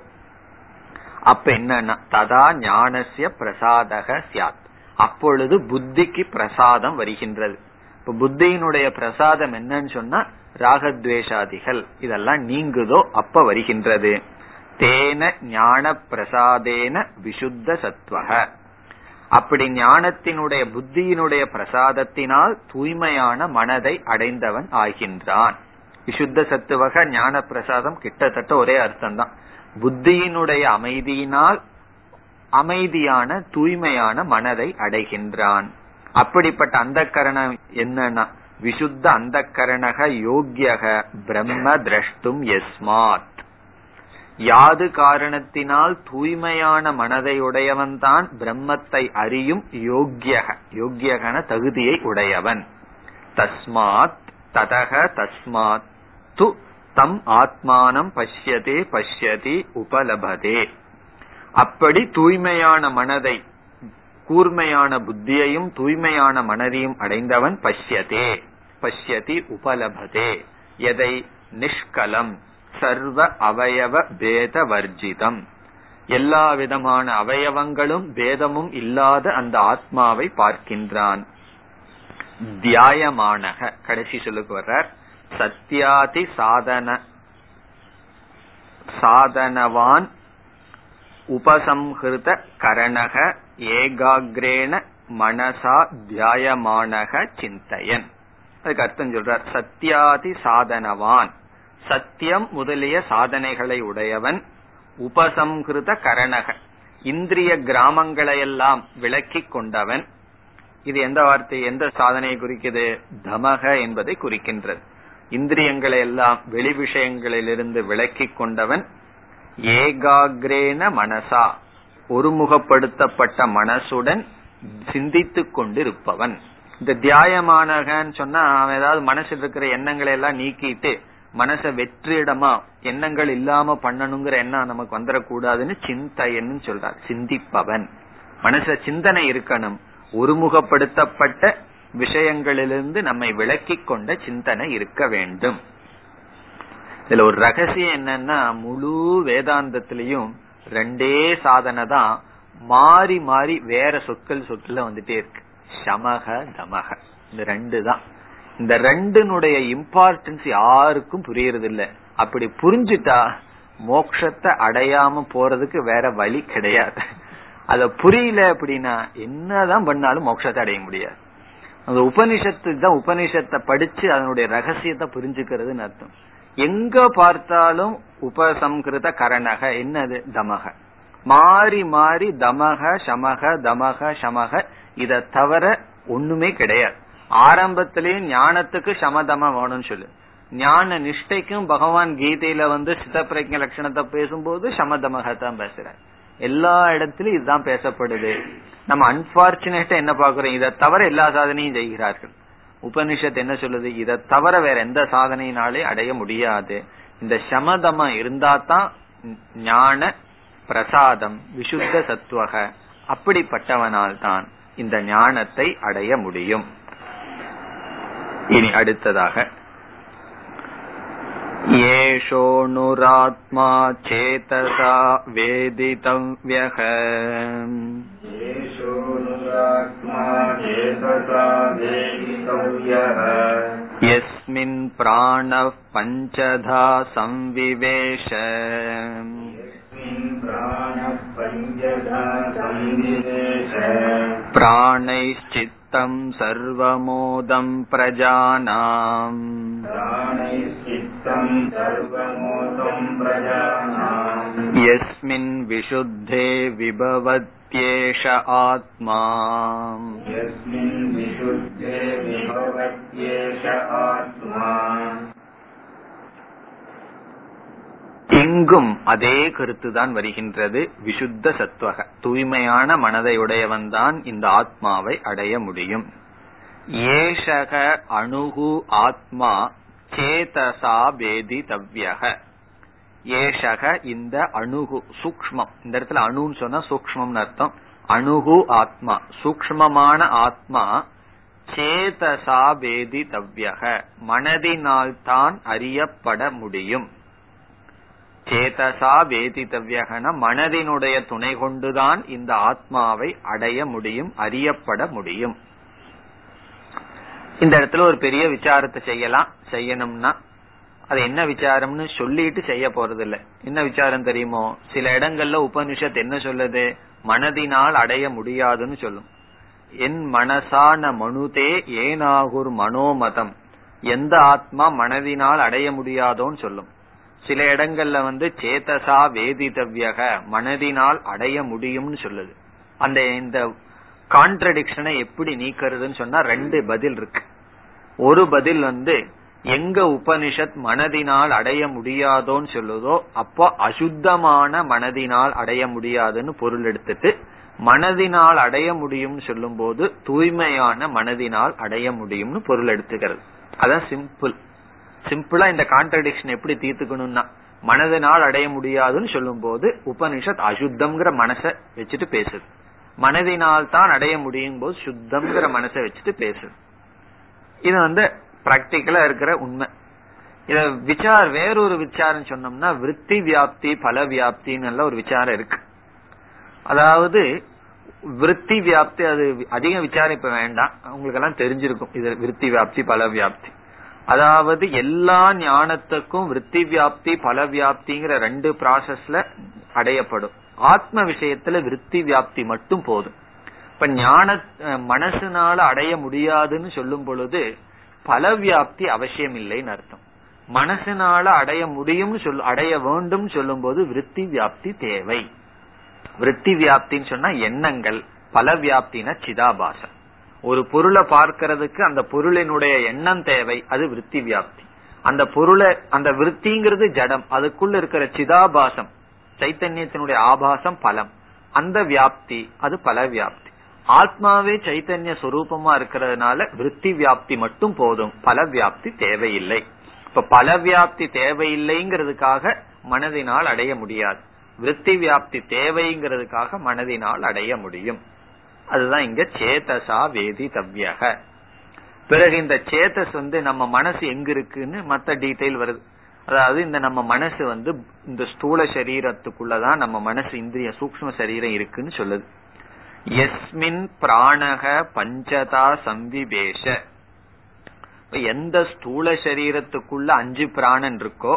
அப்ப என்னன்னா ததா ஞானசிய பிரசாதக சியாத் அப்பொழுது புத்திக்கு பிரசாதம் வருகின்றது. இப்ப புத்தியினுடைய பிரசாதம் என்னன்னு சொன்னா ராகத்வேஷாதிகள். இதெல்லாம் நீங்குதோ அப்ப வருகின்றது. தேன ஞான பிரசாதேன விசுத்த சத்வக. அப்படி ஞானத்தினுடைய புத்தியினுடைய பிரசாதத்தினால் தூய்மையான மனதை அடைந்தவன் ஆகின்றான். விசுத்த சத்துவக ஞான பிரசாதம் கிட்டத்தட்ட ஒரே அர்த்தம் தான் புத்தியினுடைய அமைதியினால் அமைதியான தூய்மையான மனதை அடைகின்றான். அப்படிப்பட்ட அந்த கரணம் என்னன்னா விசுத்த அந்த கரணக யோகியக பிரம்ம திரஷ்டும் எஸ்மாத் யாது காரணத்தினால் தூய்மையான மனதை உடையவன் தான் பிரம்மத்தை அறியும் யோக்கியக யோக்கியகன தகுதியை உடையவன். தஸ்மாத் ததக தஸ்மாத் து தம் ஆத்மானம் பஷ்யதே பஷ்யதி உபலபதே. அப்படி தூய்மையான மனதை கூர்மையான புத்தியையும் தூய்மையான மனதையும் அடைந்தவன் பஷ்யதே பஷ்யதி உபலபதே. எதை? நிஷ்கலம் சர்வ அவயவ பேத வர்ஜிதம். எல்லா விதமான அவயவங்களும் பேதமும் இல்லாத அந்த ஆத்மாவை பார்க்கின்றான். தியாயமானக கடைசி சொல்லுக்கு வர்றார். சத்யாதி சாதன. சாதனவான் உபசம்ஹிருத கரணக ஏகாகிரேன மனசா தியாயமானக சிந்தையன். அதுக்கு அர்த்தம் சொல்றார். சத்யாதி சாதனவான். சத்தியம் முதலிய சாதனைகளை உடையவன் உபசம்ஹிருத கரணக. இந்திரிய கிராமங்களையெல்லாம் விளக்கி கொண்டவன். இது எந்த வார்த்தை? எந்த சாதனையை குறிக்குது? தமக என்பதை குறிக்கின்றது. இந்திரியங்களை எல்லாம் வெளி விஷயங்களிலிருந்து விலக்கி கொண்டவன் ஏகாகிரேன மனசா ஒருமுகப்படுத்தப்பட்ட மனசுடன் சிந்தித்துக் கொண்டிருப்பவன். இந்த தியாயமானகன்னு சொன்னா அவன் ஏதாவது மனசில் இருக்கிற எண்ணங்களை எல்லாம் நீக்கிட்டு மனச வெற்றிடமா எண்ணங்கள் இல்லாம பண்ணணுங்கிற எண்ணம் நமக்கு வந்துடக்கூடாதுன்னு சிந்தையன்னு சொல்றார். சிந்திப்பவன். மனச சிந்தனை இருக்கணும். ஒருமுகப்படுத்தப்பட்ட விஷயங்களிலிருந்து நம்மை விளக்கி கொண்ட சிந்தனை இருக்க வேண்டும். இதுல ஒரு ரகசியம் என்னன்னா முழு வேதாந்தத்திலையும் ரெண்டே சாதனை தான் மாறி மாறி வேற சொற்கள் சொற்கள் வந்துட்டே இருக்கு. சமக தமக. இந்த ரெண்டு தான். இந்த ரெண்டுனுடைய இம்பார்ட்டன்ஸ் யாருக்கும் புரியறது இல்ல அப்படி புரிஞ்சுட்டா மோக்ஷத்தை அடையாம போறதுக்கு வேற வழி கிடையாது. அத புரியல அப்படின்னா என்னதான் பண்ணாலும் மோட்சத்தை அடைய முடியாது. அந்த உபனிஷத்து தான் உபனிஷத்தை படிச்சு அதனுடைய ரகசியத்தை புரிஞ்சுக்கிறதுன்னு அர்த்தம். எங்க பார்த்தாலும் உபசம்கிருத கரணக என்னது? தமக. மாறி மாறி தமக சமக தமக சமக இத தவிர ஒண்ணுமே கிடையாது. ஆரம்பத்திலேயே ஞானத்துக்கு சமதம வேணும்னு சொல்லு. ஞான நிஷ்டைக்கும் பகவான் கீதையில வந்து சித்தப்பிரஜ லட்சணத்தை பேசும்போது சமதமக தான் பேசுறாரு. எல்லா இடத்திலும் இதுதான் பேசப்படுது. நம்ம அன்பார்ச்சுனேட்டா என்ன பாக்குறோம் இதை தவிர எல்லா சாதனையும் செய்கிறார்கள். உபனிஷத் என்ன சொல்லுது? இதை தவிர வேற எந்த சாதனையினாலே அடைய முடியாது. இந்த சமதம இருந்தா தான் ஞான பிரசாதம் விசுத்த சத்துவக. அப்படிப்பட்டவனால் தான் இந்த ஞானத்தை அடைய முடியும். இனி அடுத்ததாக येषोऽनुरात्मा चेतसा वेदितव्यः यस्मिन् प्राणः पञ्चधा संविवेश प्राणैश्चित्तम् सर्वमोदम् प्रजानाम् यस्मिन् विशुद्धे विभवत्येष आत्मा यस्मिन् विशुद्धे विभवत्येष आत्मा இங்கும் அதே கருத்துதான் வருகின்றது விசுத்த சத்துவக தூய்மையான மனதை உடையவன் தான் இந்த ஆத்மாவை அடைய முடியும் ஏஷக அணுகு ஆத்மா சேதசா பேதி தவ்யக ஏஷக இந்த அணுகு சூக்மம் இந்த இடத்துல அணுன்னு சொன்னா சூக்மம்னு அர்த்தம். அணுகு ஆத்மா. சூக்மமான ஆத்மா சேதசா பேதி தவ்யக மனதினால் தான் அறியப்பட முடியும். சேதசா வேதித்தவ்யகன மனதினுடைய துணை கொண்டுதான் இந்த ஆத்மாவை அடைய முடியும் அறியப்பட முடியும். இந்த இடத்துல ஒரு பெரிய விசாரத்தை செய்யலாம் செய்யணும்னா. அது என்ன விசாரம்னு சொல்லிட்டு செய்ய போறது இல்ல என்ன விசாரம் தெரியுமோ? சில இடங்கள்ல உபனிஷத் என்ன சொல்லுது? மனதினால் அடைய முடியாதுன்னு சொல்லும். என் மனசான மனுதே ஏனாகுர் மனோமதம். எந்த ஆத்மா மனதினால் அடைய முடியாதோன்னு சொல்லும். சில இடங்கள்ல வந்து சேத்தசா வேதிதவ்யக மனதினால் அடைய முடியும்னு சொல்லுது. அந்த இந்த கான்ட்ரடிக்ஷனை எப்படி நீக்கிறதுன்னு சொன்னா ரெண்டு பதில் இருக்கு. ஒரு பதில் வந்து எங்க உபனிஷத் மனதினால் அடைய முடியாதோன்னு சொல்லுதோ அப்போ அசுத்தமான மனதினால் அடைய முடியாதுன்னு பொருள் எடுத்துட்டு மனதினால் அடைய முடியும்னு சொல்லும் போது தூய்மையான மனதினால் அடைய முடியும்னு பொருள் எடுத்துக்கிறது. அதான் சிம்பிள் சிம்பிளா இந்த கான்ட்ரடிக்ஷன் எப்படி தீர்த்துக்கணும்னா மனதினால் அடைய முடியாதுன்னு சொல்லும் போது உபனிஷத் அசுத்தம்ங்கிற மனசை வச்சுட்டு பேசுது. மனதினால் தான் அடைய முடியும் போது சுத்தம்ங்கிற மனசை வச்சுட்டு பேசு இது வந்து பிராக்டிக்கலா இருக்கிற உண்மை. இத விசார் வேறொரு விசாரம் சொன்னோம்னா விற்பி வியாப்தி பல வியாப்தின்னு ஒரு விசாரம் இருக்கு. அதாவது விற்பி வியாப்தி அது அதிக விசாரிப்ப வேண்டாம். உங்களுக்கு எல்லாம் தெரிஞ்சிருக்கும். இது விற்பி வியாப்தி பல வியாப்தி. அதாவது எல்லா ஞானத்துக்கும் விற்பி வியாப்தி பல வியாப்திங்கிற ரெண்டு ப்ராசஸ்ல அடையப்படும். ஆத்ம விஷயத்துல விருத்தி வியாப்தி மட்டும் போதும். இப்ப ஞான மனசுனால அடைய முடியாதுன்னு சொல்லும் பொழுது பல வியாப்தி அவசியம் இல்லைன்னு அர்த்தம். மனசுனால அடைய முடியும்னு சொல் அடைய வேண்டும் சொல்லும் போது விருத்தி வியாப்தி தேவை. விருத்தி வியாப்தின்னு சொன்னா எண்ணங்கள் பல வியாப்தினா சிதாபாசம். ஒரு பொருளை பார்க்கறதுக்கு அந்த பொருளினுடைய எண்ணம் தேவை அது விருத்தி வியாப்தி. அந்த பொருளை அந்த விருத்திங்கிறது ஜடம் அதுக்குள்ள இருக்கிற சிதாபாசம் சைத்தன்யத்தினுடைய ஆபாசம் பலம். அந்த வியாப்தி அது பல வியாப்தி. ஆத்மாவே சைத்தன்ய சொரூபமா இருக்கிறதுனால விற்பி வியாப்தி மட்டும் போதும். பல வியாப்தி தேவையில்லை. இப்ப பல வியாப்தி தேவையில்லைங்கிறதுக்காக மனதினால் அடைய முடியாது. விற்பி வியாப்தி தேவைங்கிறதுக்காக மனதினால் அடைய முடியும். அதுதான் இங்க சேதசா வேதி தவ்யக பிறகு இந்த சேத்தஸ் வந்து நம்ம மனசு எங்க இருக்குன்னு மத்த டீட்டெயில் வருது. அதாவது இந்த நம்ம மனசு வந்து இந்த ஸ்தூல சரீரத்துக்குள்ளதான் நம்ம மனசு இந்திரிய சூக்ம சரீரம் இருக்குன்னு சொல்லுது. எஸ்மின் பிராணக பஞ்சதா சம்விவேஷ. எந்த ஸ்தூல சரீரத்துக்குள்ள அஞ்சு பிராணன் இருக்கோ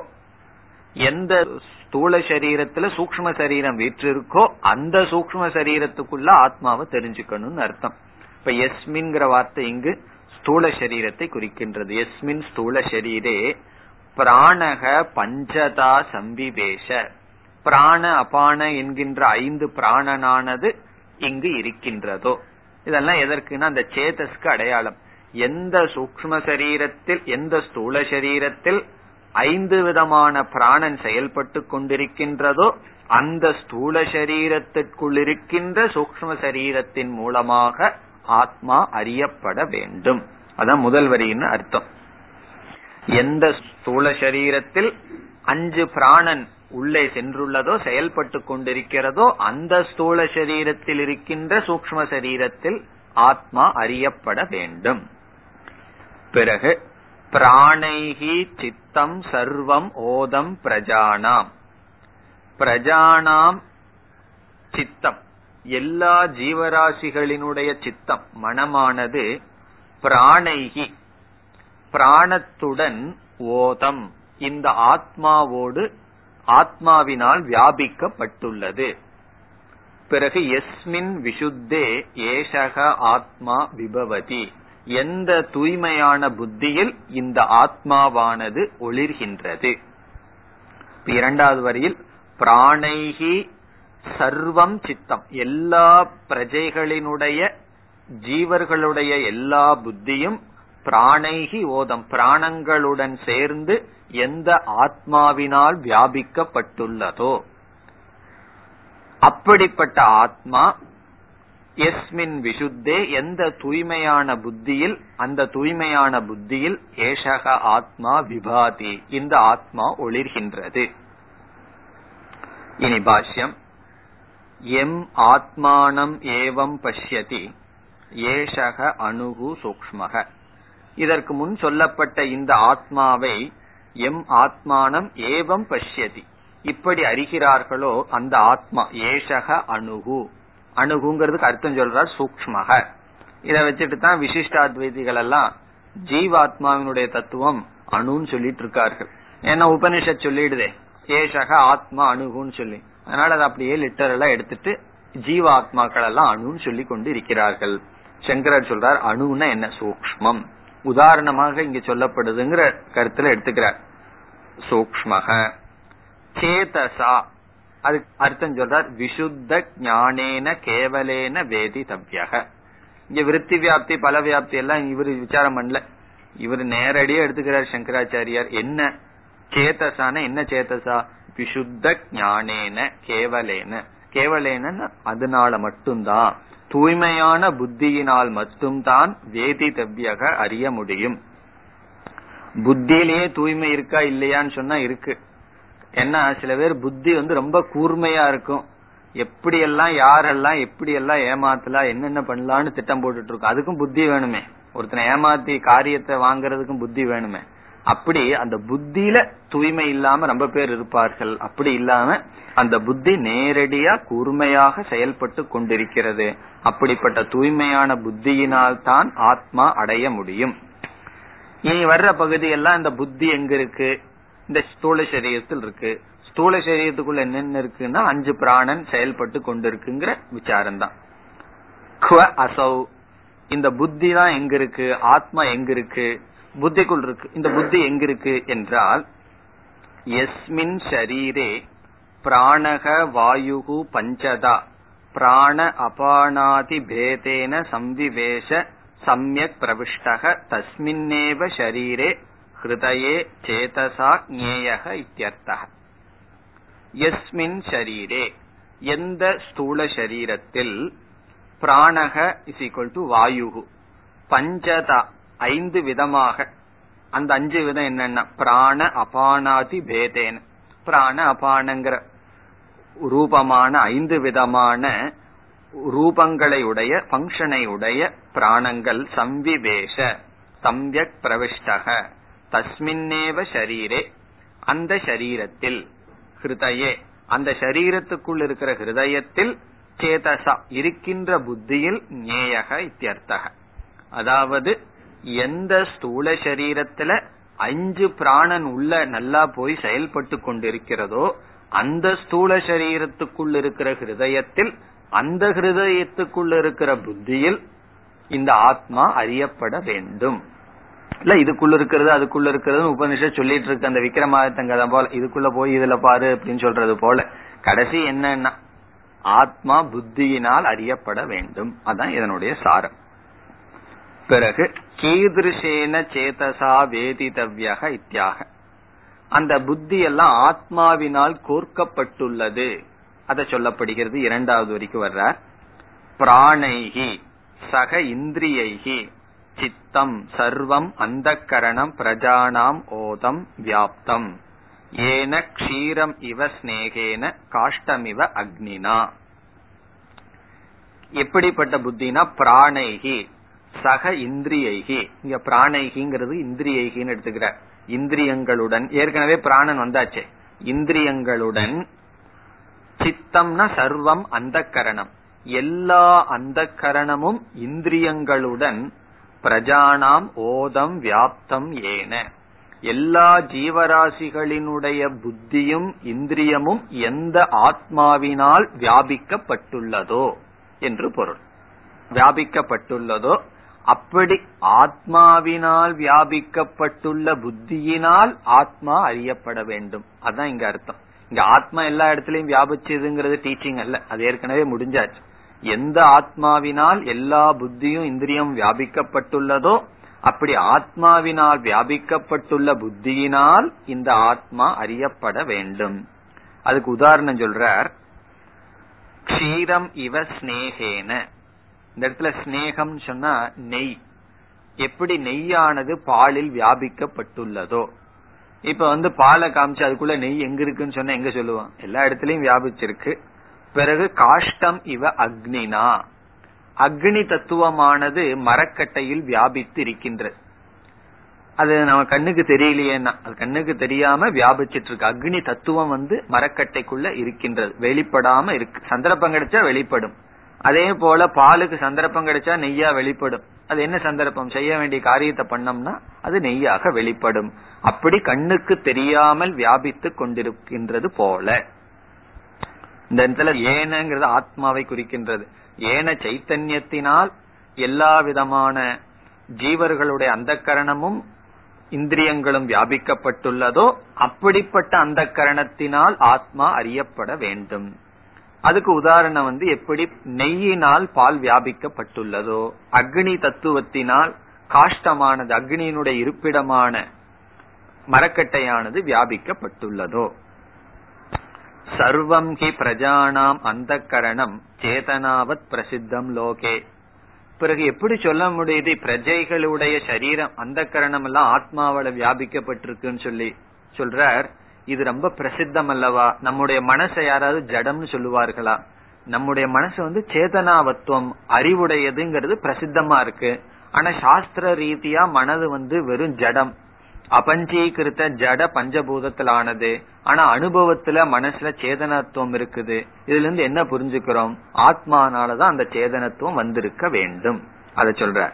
எந்த ஸ்தூல சரீரத்துல சூக்ம சரீரம் வீற்று இருக்கோ அந்த சூக்ம சரீரத்துக்குள்ள ஆத்மாவை தெரிஞ்சுக்கணும்னு அர்த்தம். இப்ப எஸ்மின்ங்கிற வார்த்தை இங்கு ஸ்தூல சரீரத்தை குறிக்கின்றது. எஸ்மின் ஸ்தூல சரீரே பிராணக பஞ்சதா சம்பிவேஷ. பிராண அபான என்கின்ற ஐந்து பிராணனானது இங்கு இருக்கின்றதோ. இதெல்லாம் எதற்குன்னா அந்த சேதஸ்க்கு அடையாளம். எந்த சூக்ம சரீரத்தில் எந்த ஸ்தூல சரீரத்தில் ஐந்து விதமான பிராணன் செயல்பட்டு கொண்டிருக்கின்றதோ அந்த ஸ்தூல சரீரத்திற்குள் இருக்கின்ற சூக்ம சரீரத்தின் மூலமாக ஆத்மா அறியப்பட வேண்டும். அதான் முதல் வரின்னு அர்த்தம். எந்த ஸ்தூல சரீரத்தில் அஞ்சு பிராணன் உள்ளே சென்றுள்ளதோ செயல்பட்டு கொண்டிருக்கிறதோ அந்த ஸ்தூல சரீரத்தில் இருக்கின்ற சூக்ம சரீரத்தில் ஆத்மா அறியப்பட வேண்டும். பிறகு பிராணைகி சித்தம் சர்வம் ஓதம் பிரஜானாம். பிரஜானாம் சித்தம். எல்லா ஜீவராசிகளினுடைய சித்தம் மனமானது பிராணைகி பிராணத்துடன் ஓதம். இந்த ஆத்மாவோடு ஆத்மாவினால் வியாபிக்கப்பட்டுள்ளது. பிறகு எஸ்மின் விசுத்தே ஏஷக ஆத்மா விபவதி. எந்த தூய்மையான புத்தியில் இந்த ஆத்மாவானது ஒளிர்கின்றது? இரண்டாவது வரியில் பிராணைகி சர்வம் சித்தம். எல்லா பிரஜைகளினுடைய ஜீவர்களுடைய எல்லா புத்தியும் பிராணைகி ஓதம். பிராணங்களுடன் சேர்ந்து எந்த ஆத்மாவினால் வியாபிக்கப்பட்டுள்ளதோ அப்படிப்பட்ட ஆத்மா எஸ்மின் விசுத்தே எந்த தூய்மையான புத்தியில் அந்த தூய்மையான புத்தியில் ஏஷக ஆத்மா விபாதி. இந்த ஆத்மா ஒளிர்கின்றது. இனி பாஷ்யம். எம் ஆத்மானம் ஏவம் பஷ்யதி. ஏஷக அணுகு சூக்மக இதற்கு முன் சொல்லப்பட்ட இந்த ஆத்மாவை எம் ஆத்மானம் ஏவம் பஷ்யதி. இப்படி அறிகிறார்களோ அந்த ஆத்மா ஏஷக அணுகு. அணுகுங்கிறதுக்கு அர்த்தம் சொல்றார் சூக்மக இதை வச்சுட்டு தான் விசிஷ்டாத்வைதிகள் எல்லாம் ஜீவாத்மாவினுடைய தத்துவம் அணுன்னு சொல்லிட்டு இருக்கார்கள் ஏன்னா உபனிஷத் சொல்லிடுதே ஏஷக ஆத்மா அணுகுன்னு சொல்லி. அதனால அதை அப்படியே லிட்டரெல்லாம் எடுத்துட்டு ஜீவாத்மாக்கள் எல்லாம் அணுன்னு சொல்லி கொண்டு இருக்கிறார்கள். சங்கரர் சொல்றார் அணுன்னா என்ன? சூக்மம் உதாரணமாக இங்க சொல்லப்படுதுங்கிற கருத்துல எடுத்துக்கிறார். சூக்மக சேதசா. அது அர்த்தம் சொல்றார் விசுத்த ஞானேன கேவலேன வேதி தவ்யக இங்க விருத்தி வியாப்தி பல வியாப்தி எல்லாம் இவரு விசாரம் பண்ணல. இவர் நேரடியா எடுத்துக்கிறார் சங்கராச்சாரியார். என்ன சேதசான என்ன சேதசா? விசுத்த ஞானேன கேவலேன. கேவலேன அதனால மட்டும்தான். தூய்மையான புத்தியினால் மட்டும்தான் வேதி தவ்யக அறிய முடியும். புத்தியிலேயே தூய்மை இருக்கா இல்லையான்னு சொன்னா இருக்கு. ஏன்னா சில பேர் புத்தி வந்து ரொம்ப கூர்மையா இருக்கும். எப்படி எல்லாம் யாரெல்லாம் எப்படி எல்லாம் ஏமாத்தலாம் என்னென்ன பண்ணலாம்னு திட்டம் போட்டுட்டு இருக்கும். அதுக்கும் புத்தி வேணுமே. ஒருத்தனை ஏமாத்தி காரியத்தை வாங்குறதுக்கும் புத்தி வேணுமே. அப்படி அந்த புத்தியில தூய்மை இல்லாம ரொம்ப பேர் இருப்பார்கள். அப்படி இல்லாம அந்த புத்தி நேரடியா கூர்மையாக செயல்பட்டு கொண்டிருக்கிறது. அப்படிப்பட்ட தூய்மையான புத்தியினால் தான் ஆத்மா அடைய முடியும். இனி வர்ற பகுதியெல்லாம் இந்த புத்தி எங்க இருக்கு? இந்த ஸ்தூல சரீரத்தில் இருக்கு. ஸ்தூல சரீரத்துக்குள்ள என்னென்ன இருக்குன்னா அஞ்சு பிராணன் செயல்பட்டு கொண்டிருக்குங்கிற விசாரம் தான் அசௌ. இந்த புத்தி தான் எங்க இருக்கு? ஆத்மா எங்க இருக்கு? புத்திக்குள் இருக்கு. இந்த புத்தி எங்க இருக்கு என்றால் எஸ்மின் ஷரீரே பிராணக வாயுகு பஞ்சதா. பிராண அபானாதி பேதேன சம்விவேஷ சமயக் பிரவிஷ்டக. தஸ்மின்னேவ ஷரீரே ஹிருதயே சேதசா ஞேயக இத்தியர்த்தக. எஸ்மின் ஷரீரே எந்த ஸ்தூல ஷரீரத்தில் பிராணக இஸ் ஈக்வல் டு வாயுகு. பஞ்சதா ஐந்து விதமாக. அந்த அஞ்சு விதம் என்னன்னா பிராண அபானாதி பேதேன பிராண அபானங்கிற ரூபமான ஐந்து விதமான ரூபங்களை உடைய பங்கனை உடைய பிராணங்கள் சம்விவேஷ சம்யக் பிரவிஷ்டக தஸ்மின்னேவ ஷரீரே அந்த சரீரத்தில் ஹிருதயே. அந்த ஷரீரத்துக்குள் இருக்கிற ஹிருதயத்தில் சேதசா இருக்கின்ற புத்தியில் ஞேயக இத்தியர்த்தக. அதாவது எந்த ஸ்தூல சரீரத்துல அஞ்சு பிராணன் உள்ள நல்லா போய் செயல்பட்டு கொண்டிருக்கிறதோ அந்த ஸ்தூல சரீரத்துக்குள் இருக்கிற ஹிருதயத்தில் அந்த ஹிருதயத்துக்குள் இருக்கிற புத்தியில் இந்த ஆத்மா அறியப்பட வேண்டும். இல்ல இதுக்குள்ள இருக்கிறது அதுக்குள்ள இருக்கிறது உபனிஷத் சொல்லிட்டு இருக்கு. அந்த விக்ரமாதித்தங்க போல இதுக்குள்ள போய் இதுல பாரு அப்படின்னு சொல்றது போல. கடைசி என்னன்னா ஆத்மா புத்தியினால் அறியப்பட வேண்டும். அதான் இதனுடைய சாரம். பிறகு கீதிருஷேன சேதசா வேதிதவ்யக இத்தியாக. அந்த புத்தி எல்லாம் ஆத்மாவினால் கோர்க்கப்பட்டுள்ளது. அத சொல்லப்படுகிறது இரண்டாவது வரைக்கும் வர்றார். பிராணைகி சக இந்திரியைகி சித்தம் சர்வம் அந்த கரணம் பிரஜானாம் ஓதம் வியாப்தம். ஏன க்ஷீரம் இவ ஸ்னேகேன காஷ்டமிவ அக்னினா. எப்படிப்பட்ட புத்தினா பிராணைகி சக இந்திரியைகி. இங்க பிராணைகிங்கிறது இந்திரியைகின்னு எடுத்துக்கிற இந்திரியங்களுடன் ஏற்கனவே பிராணன் வந்தாச்சு. இந்திரியங்களுடன் சித்தம்னா சர்வம் அந்த கரணம் எல்லா அந்த கரணமும் இந்திரியங்களுடன் பிரஜானாம் ஓதம் வியாப்தம் ஏன. எல்லா ஜீவராசிகளினுடைய புத்தியும் இந்திரியமும் எந்த ஆத்மாவினால் வியாபிக்கப்பட்டுள்ளதோ என்று பொருள். வியாபிக்கப்பட்டுள்ளதோ அப்படி ஆத்மாவினால் வியாபிக்கப்பட்டுள்ள புத்தியினால் ஆத்மா அறியப்பட வேண்டும். அதான் இங்க அர்த்தம். இங்க ஆத்மா எல்லா இடத்துலயும் வியாபிச்சதுங்கிறது டீச்சிங் அல்ல. அது ஏற்கனவே முடிஞ்சாச்சு. எந்த ஆத்மாவினால் எல்லா புத்தியும் இந்திரியம் வியாபிக்கப்பட்டுள்ளதோ அப்படி ஆத்மாவினால் வியாபிக்கப்பட்டுள்ள புத்தியினால் இந்த ஆத்மா அறியப்பட வேண்டும். அதுக்கு உதாரணம் சொல்றார். க்ஷீரம் இவ ஸ்னேகேன. இந்த இடத்துல ஸ்னேகம் சொன்னா நெய். எப்படி நெய்யானது பாலில் வியாபிக்கப்பட்டுள்ளதோ. இப்ப வந்து பாலை காமிச்சு அதுக்குள்ள நெய் எங்க இருக்குன்னு சொன்னா எங்க சொல்லுவான் எல்லா இடத்துலயும் வியாபிச்சிருக்கு. பிறகு காஷ்டம் இவ அக்னினா. அக்னி தத்துவமானது மரக்கட்டையில் வியாபித்து இருக்கின்றது அது நம்ம கண்ணுக்கு தெரியலையேன்னா அது கண்ணுக்கு தெரியாம வியாபிச்சிட்டு இருக்கு அக்னி தத்துவம் வந்து மரக்கட்டைக்குள்ள இருக்கின்றது வெளிப்படாம இருக்கு. சந்தர்ப்பம் கிடைச்சா வெளிப்படும். அதே போல பாலுக்கு சந்தர்ப்பம் கிடைச்சா நெய்யா வெளிப்படும். அது என்ன சந்தர்ப்பம்? செய்ய வேண்டிய காரியத்தை பண்ணோம்னா அது நெய்யாக வெளிப்படும். அப்படி கண்ணுக்கு தெரியாமல் வியாபித்து கொண்டிருக்கின்றது போல. இந்த இடத்துல ஏனங்கிறது ஆத்மாவை குறிக்கின்றது. ஏன சைத்தன்யத்தினால் எல்லா விதமான ஜீவர்களுடைய அந்த கரணமும் இந்திரியங்களும் வியாபிக்கப்பட்டுள்ளதோ அப்படிப்பட்ட அந்த கரணத்தினால் ஆத்மா அறியப்பட வேண்டும். அதுக்கு உதாரணம் வந்து எப்படி நெய்யினால் பால் வியாபிக்கப்பட்டுள்ளதோ அக்னி தத்துவத்தினால் காஷ்டமானது அக்னியினுடைய இருப்பிடமான மரக்கட்டையானது வியாபிக்கப்பட்டுள்ளதோ. சர்வம் ஹி பிரஜானாம் அந்த கரணம் சேதனாவத் பிரசித்தம் லோகே. பிறகு எப்படி சொல்ல முடியுது? பிரஜைகளுடைய சரீரம் அந்த கரணம் எல்லாம் ஆத்மாவில வியாபிக்கப்பட்டிருக்குன்னு சொல்லி சொல்றார். இது ரொம்ப பிரசித்தம் அல்லவா நம்முடைய மனசை யாராவது ஜடம்னு சொல்லுவார்களா? நம்முடைய மனசு வந்து சேதனாவத்துவம் அறிவுடையதுங்கிறது பிரசித்தமா இருக்கு. ஆனா சாஸ்திர ரீதியா மனது வந்து வெறும் ஜடம். அபஞ்சீகிருத்த ஜட பஞ்சபூதத்தில் ஆனது ஆனா அனுபவத்துல மனசுல சேதனத்துவம் இருக்குது. இதுல இருந்து என்ன புரிஞ்சுக்கிறோம்? ஆத்மானாலதான் அந்த சேதனத்துவம் வந்திருக்க வேண்டும். அத சொல்ற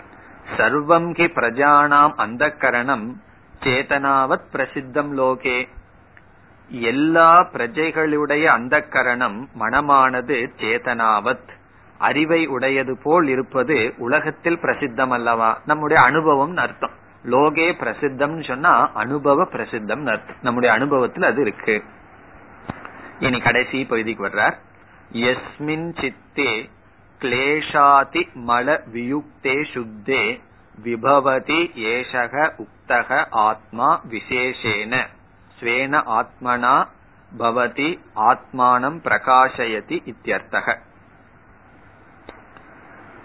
சர்வம் கி பிரஜானாம் அந்த கரணம் சேதனாவத் பிரசித்தம் லோகே. எல்லா பிரஜைகளுடைய அந்த கரணம் மனமானது சேதனாவத் அறிவை உடையது போல் இருப்பது உலகத்தில் பிரசித்தம் அல்லவா நம்முடைய அனுபவம் அர்த்தம். லோகே பிரசித்தம் சொன்னா அனுபவ பிரசித்தம் அர்த்தம். நம்முடைய அனுபவத்தில் அது இருக்கு. இனி கடைசி பகுதிக்கு வர்றார். எஸ்மின் சித்தே கிளேஷாதி மல வியுக்தே சுத்தே விபவதி ஏஷக உக்தக ஆத்மா விசேஷேன. ஸ்வேன ஆத்மனா பவதி ஆத்மானம் பிரகாசயதி இத்தியர்த்தக.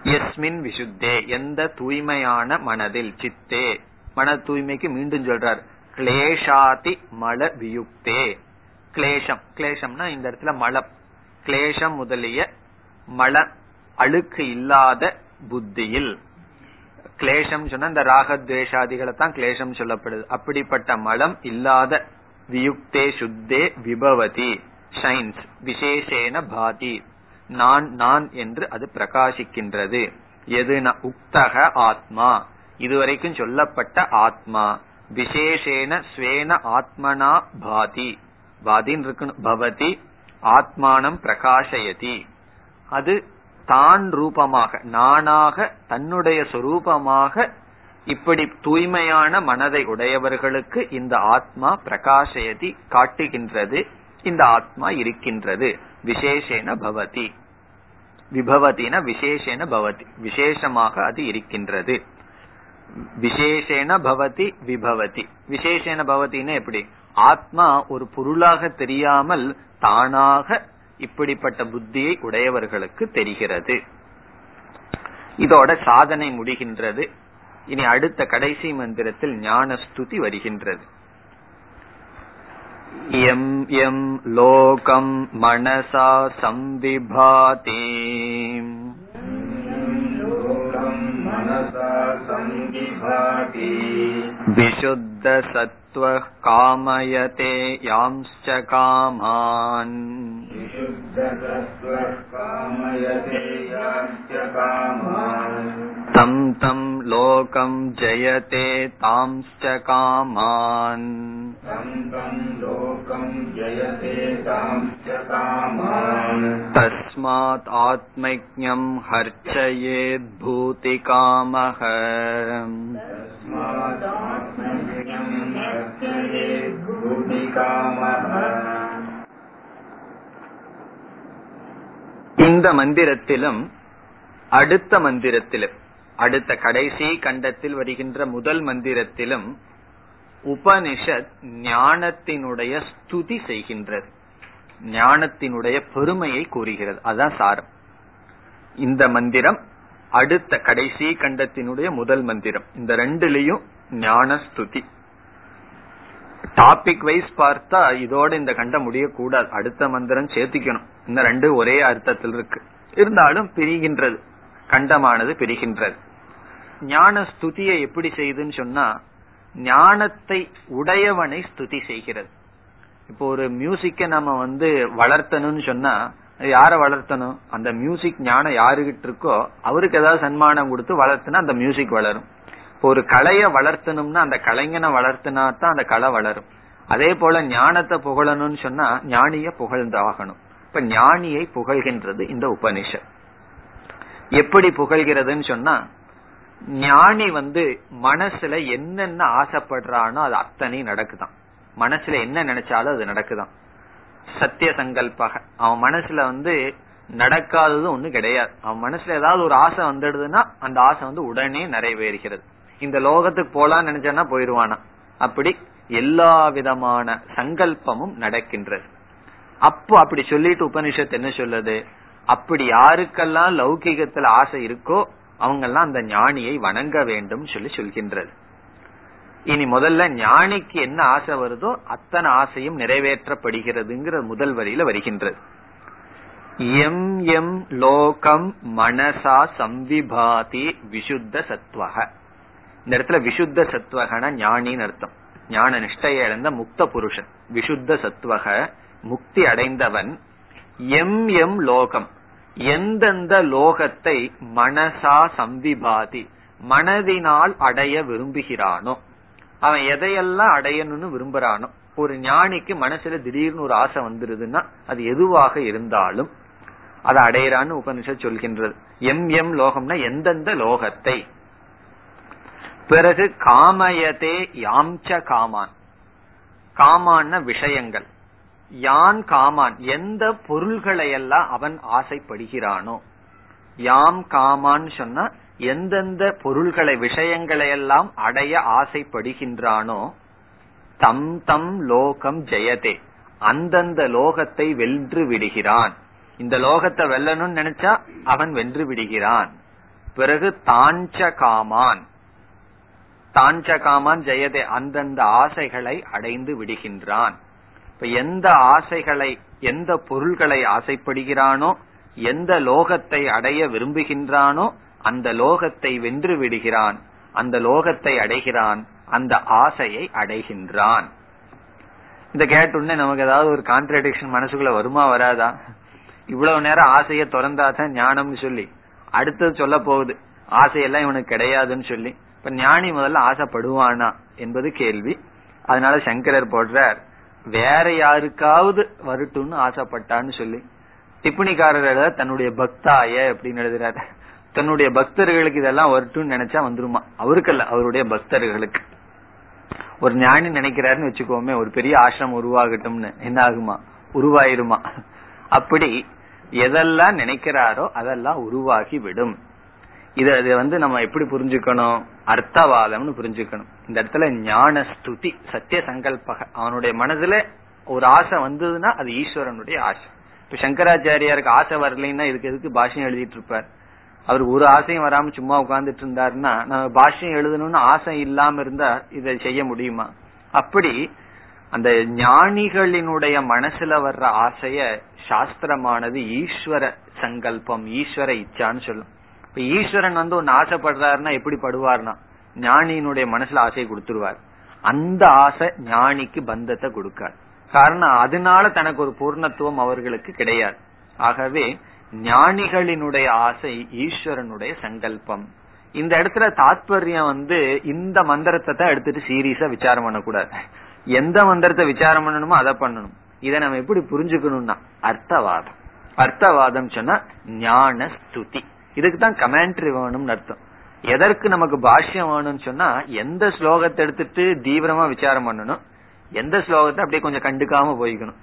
எஸ்மின் விசுத்தே எந்த தூய்மையான மனதில் சித்தே. மன தூய்மைக்கு மீண்டும் சொல்றார். கிளேஷாதி மல வியுக்தே. கிளேஷம். கிளேஷம்னா இந்த இடத்துல மலம். கிளேஷம் முதலிய மல அழுக்கு இல்லாத புத்தியில். கிளேஷம் சொன்னா இந்த ராகத்வேஷாதிகளை தான் கிளேஷம் சொல்லப்படுது. அப்படிப்பட்ட மலம் இல்லாத வியுக்தே சுத்தே விபவதி ஷைன்ஸ் விசேஷேன பாதி நான் நான் என்று அது பிரகாசிக்கின்றது। எது உக்தக ஆத்மா? இதுவரைக்கும் சொல்லப்பட்ட ஆத்மா. விசேஷேன ஸ்வேன ஆத்மனா பாதி. பாதின்னு இருக்கணும் பவதி ஆத்மானம் பிரகாசயதி. அது தான் ரூபமாக நானாக தன்னுடைய சொரூபமாக இப்படி தூய்மையான மனதை உடையவர்களுக்கு இந்த ஆத்மா பிரகாசயதி காட்டுகின்றது இந்த ஆத்மா இருக்கின்றது. விசேஷேன பவதி. விபவதின விசேஷேன பவதி. விசேஷமாக அது இருக்கின்றது. விசேஷேன பவதி விபவதி. விசேஷேன பவத்தின்னு எப்படி? ஆத்மா ஒரு பொருளாக தெரியாமல் தானாக இப்படிப்பட்ட புத்தியை உடையவர்களுக்கு தெரிகிறது. இதோட சாதனை முடிகின்றது. இனி அடுத்த கடைசி மந்திரத்தில் ஞான ஸ்துதி வருகின்றது எம் எம் லோகம் மனசா சம்விபாதி विशुद्ध सत्त्वः कामयते यांश्च कामान् तं तं लोकं जयते तांश्च कामान् तस्मात् आत्मज्ञं हर्चयेद्भूतिकामः இந்த மந்திரத்திலும் அடுத்த மந்திரத்திலும் அடுத்த கடைசி கண்டத்தில் வருகின்ற முதல் மந்திரத்திலும் உபனிஷத் ஞானத்தினுடைய ஸ்துதி செய்கின்றது. ஞானத்தினுடைய பெருமையை கூறுகிறது. அதான் சாரம். இந்த மந்திரம் அடுத்த கடைசி கண்டத்தினுடைய முதல் மந்திரம். இந்த ரெண்டுலயும் ஞான ஸ்துதி டாபிக் வைஸ் பார்த்தா இதோட இந்த கண்டம் முடியக்கூடாது. அடுத்த மந்திரம் சேர்த்திக்கணும். இந்த ரெண்டு ஒரே அர்த்தத்தில் இருக்கு இருந்தாலும் பிரிகின்றது. கண்டமானது பிரிகின்றது. ஞான ஸ்துதியை எப்படி செய்யுதுன்னு சொன்னா ஞானத்தை உடையவனை ஸ்துதி செய்கிறது. இப்போ ஒரு மியூசிக்க நம்ம வந்து வளர்த்தணும்னு சொன்னா யார வளர்த்தணும்? அந்த மியூசிக் ஞானம் யாருகிட்ட இருக்கோ அவருக்கு ஏதாவது சன்மானம் கொடுத்து வளர்த்துனா அந்த மியூசிக் வளரும். இப்போ ஒரு கலைய வளர்த்தணும்னா அந்த கலைஞனை வளர்த்தினா தான் அந்த கலை வளரும். அதே போல ஞானத்தை புகழணும்னு சொன்னா ஞானிய புகழ்ந்தாகணும். இப்ப ஞானியை புகழ்கின்றது இந்த உபனிஷத். எப்படி புகழ்கிறதுன்னு சொன்னா ஞானி வந்து மனசுல என்னென்ன ஆசைப்படுறானோ அது அத்தனை நடக்குதான். மனசுல என்ன நினைச்சாலும் அது நடக்குதான். சத்திய சங்கல்பக அவன் மனசுல வந்து நடக்காதது ஒண்ணு கிடையாது. அவன் மனசுல ஏதாவது ஒரு ஆசை வந்துடுதுன்னா அந்த ஆசை வந்து உடனே நிறைவேறுகிறது. இந்த லோகத்துக்கு போலான்னு நினைச்சானா போயிருவானா அப்படி எல்லா விதமான சங்கல்பமும் நடக்கின்றது. அப்போ அப்படி சொல்லிட்டு உபனிஷத்து என்ன சொல்லுது? அப்படி யாருக்கெல்லாம் லௌகிகத்துல ஆசை இருக்கோ அவங்கெல்லாம் அந்த ஞானியை வணங்க வேண்டும் சொல்லி சொல்கின்றது. இனி முதல்ல ஞானிக்கு என்ன ஆசை வருதோ அத்தனை ஆசையும் நிறைவேற்றப்படுகிறதுங்கிற முதல் வரியில வருகின்றது. எம் எம் லோகம் மனசா சம்விபாதி விசுத்த சத்வக இந்த இடத்துல விசுத்த சத்வகன ஞானின்னு அர்த்தம். ஞான நிஷ்டையை இழந்த முக்த புருஷன். விசுத்த சத்வக முக்தி அடைந்தவன். எம் எம் லோகம். எந்தெந்த லோகத்தை மனசா சம்விபாதி மனதினால் அடைய விரும்புகிறானோ அவன் எதையெல்லாம் அடையணும்னு விரும்புறானோ ஒரு ஞானிக்கு மனசுல திடீர்னு ஒரு ஆசை வந்துருதுன்னா அது எதுவாக இருந்தாலும் அதை அடையிறான்னு உபனிஷத் சொல்கின்றது. எம் எம் லோகம்னா எந்தெந்த லோகத்தை? பிறகு காமயதே யாம்ச காமான். காமான விஷயங்கள். யான் காமான் எந்த பொருள்களை எல்லாம் அவன் ஆசைப்படுகிறானோ யாம் காமான் சொன்னா எந்தெந்த பொருள்களை விஷயங்களை எல்லாம் அடைய ஆசைப்படுகின்றானோ தம் தம் லோகம் ஜெயதே அந்தந்த லோகத்தை வென்று விடுகிறான். இந்த லோகத்தை வெல்லணும்னு நினைச்சா அவன் வென்று விடுகிறான். பிறகு தாஞ்ச காமான் தாஞ்ச காமான் ஜெயதே அந்தந்த ஆசைகளை அடைந்து விடுகின்றான். இப்ப எந்த ஆசைகளை எந்த பொருள்களை ஆசைப்படுகிறானோ எந்த லோகத்தை அடைய விரும்புகின்றானோ அந்த லோகத்தை வென்று விடுகிறான். அந்த லோகத்தை அடைகிறான். அந்த ஆசையை அடைகின்றான். இந்த கேட்டுடனே நமக்கு ஏதாவது ஒரு கான்ட்ரடிக்ஷன் மனசுக்குள்ள வருமா வராதா? இவ்வளவு நேரம் ஆசைய திறந்தாதான் ஞானம்னு சொல்லி. அடுத்தது சொல்ல போகுது. ஆசையெல்லாம் இவனுக்கு கிடையாதுன்னு சொல்லி. இப்ப ஞானி முதல்ல ஆசைப்படுவானா என்பது கேள்வி. அதனால சங்கரர் போடுறார். வேற யாருக்காவது வரட்டும்னு ஆசைப்பட்டான்னு சொல்லி டிப்பணிக்காரர் தன்னுடைய பக்தாய அப்படின்னு எழுதுறாரு. தன்னுடைய பக்தர்களுக்கு இதெல்லாம் வரட்டும்னு நினைச்சா வந்துருமா? அவருக்கல்ல அவருடைய பக்தர்களுக்கு. ஒரு ஞானி நினைக்கிறாருன்னு வச்சுக்கோமே ஒரு பெரிய ஆசிரம் உருவாகட்டும்னு. என்ன ஆகுமா உருவாயிருமா? அப்படி எதெல்லாம் நினைக்கிறாரோ அதெல்லாம் உருவாகி விடும் இத வந்து நம்ம எப்படி புரிஞ்சுக்கணும்? அர்த்தவாதம்னு புரிஞ்சுக்கணும். இந்த இடத்துல ஞான ஸ்துதி சத்திய சங்கல்பக அவனுடைய மனதுல ஒரு ஆசை வந்ததுன்னா அது ஈஸ்வரனுடைய ஆசை. இப்ப சங்கராச்சாரியாருக்கு ஆசை வரலைன்னா இதுக்கு எதுக்கு பாஷ்யம் எழுதிட்டு இருப்பார் அவர் ஒரு ஆசையும் வராம சும்மா உட்கார்ந்துட்டு இருந்தாருன்னா நம்ம பாஷ்யம் எழுதணும்னு ஆசை இல்லாம இருந்தா இதை செய்ய முடியுமா? அப்படி அந்த ஞானிகளினுடைய மனசுல வர்ற ஆசைய சாஸ்திரமானது ஈஸ்வர சங்கல்பம் ஈஸ்வர இச்சான்னு சொல்லும். இப்ப ஈஸ்வரன் வந்து ஒன்னு ஆசைப்படுறாருன்னா எப்படி படுவார்னா ஞானியினுடைய மனசுல ஆசையை கொடுத்துருவார். அந்த ஆசை ஞானிக்கு பந்தத்தை கொடுக்காது. காரணம் அதனால தனக்கு ஒரு பூர்ணத்துவம் அவர்களுக்கு கிடையாது. ஆகவே ஞானிகளினுடைய ஆசை ஈஸ்வரனுடைய சங்கல்பம். இந்த இடத்துல தாத்பரியம் வந்து இந்த மந்திரத்தை தான் எடுத்துட்டு சீரியஸா விசாரம் பண்ணக்கூடாது. எந்த மந்திரத்தை விசாரம் பண்ணணுமோ அதை பண்ணணும். இதை நம்ம எப்படி புரிஞ்சுக்கணும்னா அர்த்தவாதம். அர்த்தவாதம் சொன்னா ஞான ஸ்துதி இதுக்கு தான் கமெண்ட்ரி வேணும்னு அர்த்தம். எதற்கு நமக்கு பாஷ்யம் வேணும்னு சொன்னா எந்த ஸ்லோகத்தை எடுத்துட்டு தீவிரமா விசாரம் பண்ணணும்? எந்த ஸ்லோகத்தை அப்படியே கொஞ்சம் கண்டுக்காம போய்க்கணும்?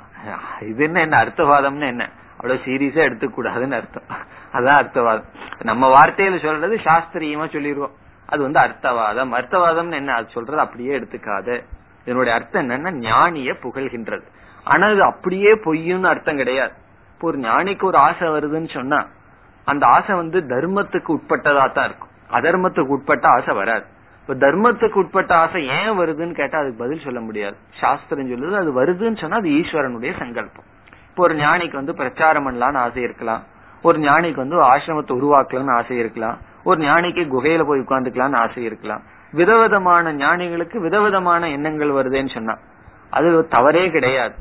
இது என்ன என்ன அர்த்தவாதம்னு என்ன? அவ்வளவு சீரியஸா எடுத்துக்கூடாதுன்னு அர்த்தம். அதான் அர்த்தவாதம். நம்ம வார்த்தையில சொல்றது சாஸ்திரியமா சொல்லிடுவோம் அது வந்து அர்த்தவாதம். அர்த்தவாதம்னு என்ன? அது சொல்றது அப்படியே எடுத்துக்காத. இதனுடைய அர்த்தம் என்னன்னா ஞானிய புகழ்கின்றது. ஆனா இது அப்படியே பொய்யுன்னு அர்த்தம் கிடையாது. இப்போ ஒரு ஞானிக்கு ஒரு ஆசை வருதுன்னு சொன்னா அந்த ஆசை வந்து தர்மத்துக்கு உட்பட்டதா தான் இருக்கும். அதர்மத்துக்கு உட்பட்ட ஆசை வராது. இப்ப தர்மத்துக்கு உட்பட்ட ஆசை ஏன் வருதுன்னு கேட்டா அதுக்கு பதில் சொல்ல முடியாது. சாஸ்திரம் சொல்லுது அது வருதுன்னு சொன்னா அது ஈஸ்வரனுடைய சங்கல்பம். இப்போ ஒரு ஞானிக்கு வந்து பிரச்சாரம் பண்ணலாம்னு ஆசை இருக்கலாம். ஒரு ஞானிக்கு வந்து ஆசிரமத்தை உருவாக்கலாம்னு ஆசை இருக்கலாம். ஒரு ஞானிக்கு குகையில போய் உட்கார்ந்துக்கலாம்னு ஆசை இருக்கலாம். விதவிதமான ஞானிகளுக்கு விதவிதமான எண்ணங்கள் வருதுன்னு சொன்னா அது தவறே கிடையாது.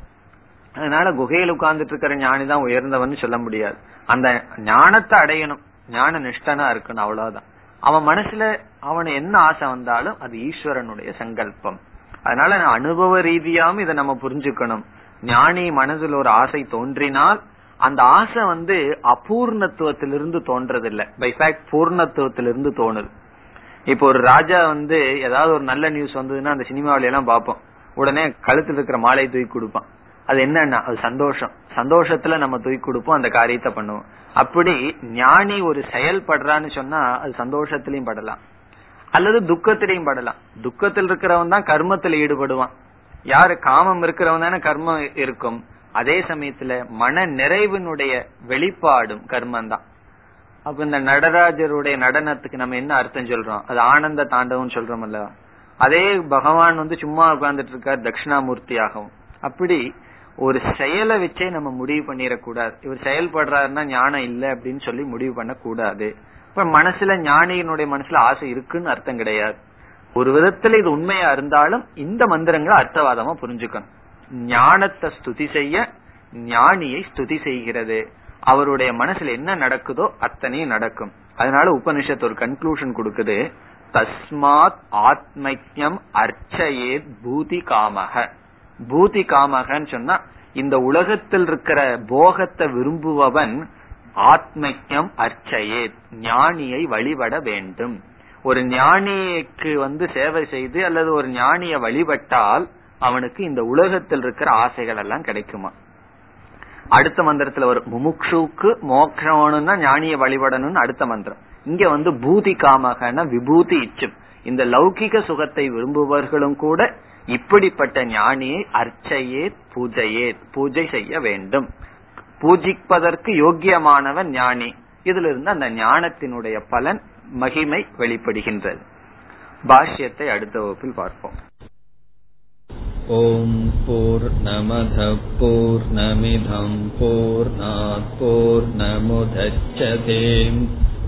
அதனால குகையில் உட்கார்ந்துட்டு இருக்கிற ஞானி தான் உயர்ந்தவன் சொல்ல முடியாது. அந்த ஞானத்தை அடையணும். ஞான நிஷ்டனா இருக்கணும் அவ்வளவுதான். அவன் மனசுல அவன் என்ன ஆசை வந்தாலும் அது ஈஸ்வரனுடைய சங்கல்பம். அதனால அனுபவ ரீதியாவும் இதை நம்ம புரிஞ்சுக்கணும். ஞானி மனதில் ஒரு ஆசை தோன்றினால் அந்த ஆசை வந்து அபூர்ணத்துவத்திலிருந்து தோன்றதில்லை. பை ஃபேக்ட் பூர்ணத்துவத்திலிருந்து தோணுது. இப்போ ஒரு ராஜா வந்து ஏதாவது ஒரு நல்ல நியூஸ் வந்ததுன்னா அந்த சினிமாவில எல்லாம் பார்ப்போம். உடனே கழுத்துல இருக்கிற மாலையை தூக்கி கொடுப்பான். அது என்னன்னா அது சந்தோஷம். சந்தோஷத்துல நம்ம தூக்கி கொடுப்போம் அந்த காரியத்தை பண்ணுவோம். அப்படி ஞானி ஒரு செயல்படுறான்னு சொன்னா அது சந்தோஷத்திலையும் படலாம். அல்லது துக்கத்திலையும் படலாம். துக்கத்தில் இருக்கிறவன் தான் கர்மத்தில் ஈடுபடுவான். யாரு காமம் இருக்கிறவன் தானே கர்மம் இருக்கும். அதே சமயத்துல மன நிறைவினுடைய வெளிப்பாடும் கர்மம் தான் அப்ப இந்த நடராஜருடைய நடனத்துக்கு நம்ம என்ன அர்த்தம் சொல்றோம்? அது ஆனந்த தாண்டவம் சொல்றோம் அல்லவா? அதே பகவான் வந்து சும்மா உட்கார்ந்துட்டு இருக்கார் தட்சிணாமூர்த்தியாகவும். அப்படி ஒரு செயலை வச்சே நம்ம முடிவு பண்ணிடக்கூடாது. இவர் செயல்படுறாருன்னா ஞானம் இல்லை அப்படின்னு சொல்லி முடிவு பண்ணக்கூடாது. இப்ப மனசுல ஞானியினுடைய மனசுல ஆசை இருக்குன்னு அர்த்தம் கிடையாது. ஒரு விதத்துல இது உண்மையா இருந்தாலும் இந்த மந்திரங்களை அர்த்தவாதமா புரிஞ்சுக்கணும். ஞானத்தை ஸ்துதி செய்ய ஞானியை ஸ்துதி செய்கிறது. அவருடைய மனசுல என்ன நடக்குதோ அத்தனையும் நடக்கும். அதனால உபனிஷத்து ஒரு கன்க்ளூஷன் கொடுக்குது. தஸ்மாத் ஆத்மக்யம் அர்ச்சயே பூதி காமக பூதி காமகன்னு சொன்னா இந்த உலகத்தில் இருக்கிற போகத்தை விரும்புபவன் ஆத்மக்யம் அர்ச்சையே ஞானியை வழிபட வேண்டும். ஒரு ஞானிக்கு வந்து சேவை செய்து அல்லது ஒரு ஞானிய வழிபட்டால் அவனுக்கு இந்த உலகத்தில் இருக்கிற ஆசைகள் எல்லாம் கிடைக்குமா? அடுத்த மந்திரத்துல ஒரு முமுக்ஷுக்கு மோக்ஷம்னா ஞானிய வழிபடணும்னு அடுத்த மந்திரம். இங்க வந்து பூதி காமகன விபூதி இச்சும். இந்த லௌகிக சுகத்தை விரும்புபவர்களும் கூட இப்படிப்பட்ட ஞானியை அர்ச்சையே பூஜையே பூஜை செய்ய வேண்டும். பூஜிப்பதற்கு யோக்கியமானவன் ஞானி. இதுல இருந்து அந்த ஞானத்தினுடைய பலன் மகிமை வெளிப்படுகின்றது. பாஷ்யத்தை அடுத்த வகுப்பில் பார்ப்போம். ஓம் போர் நமத போர்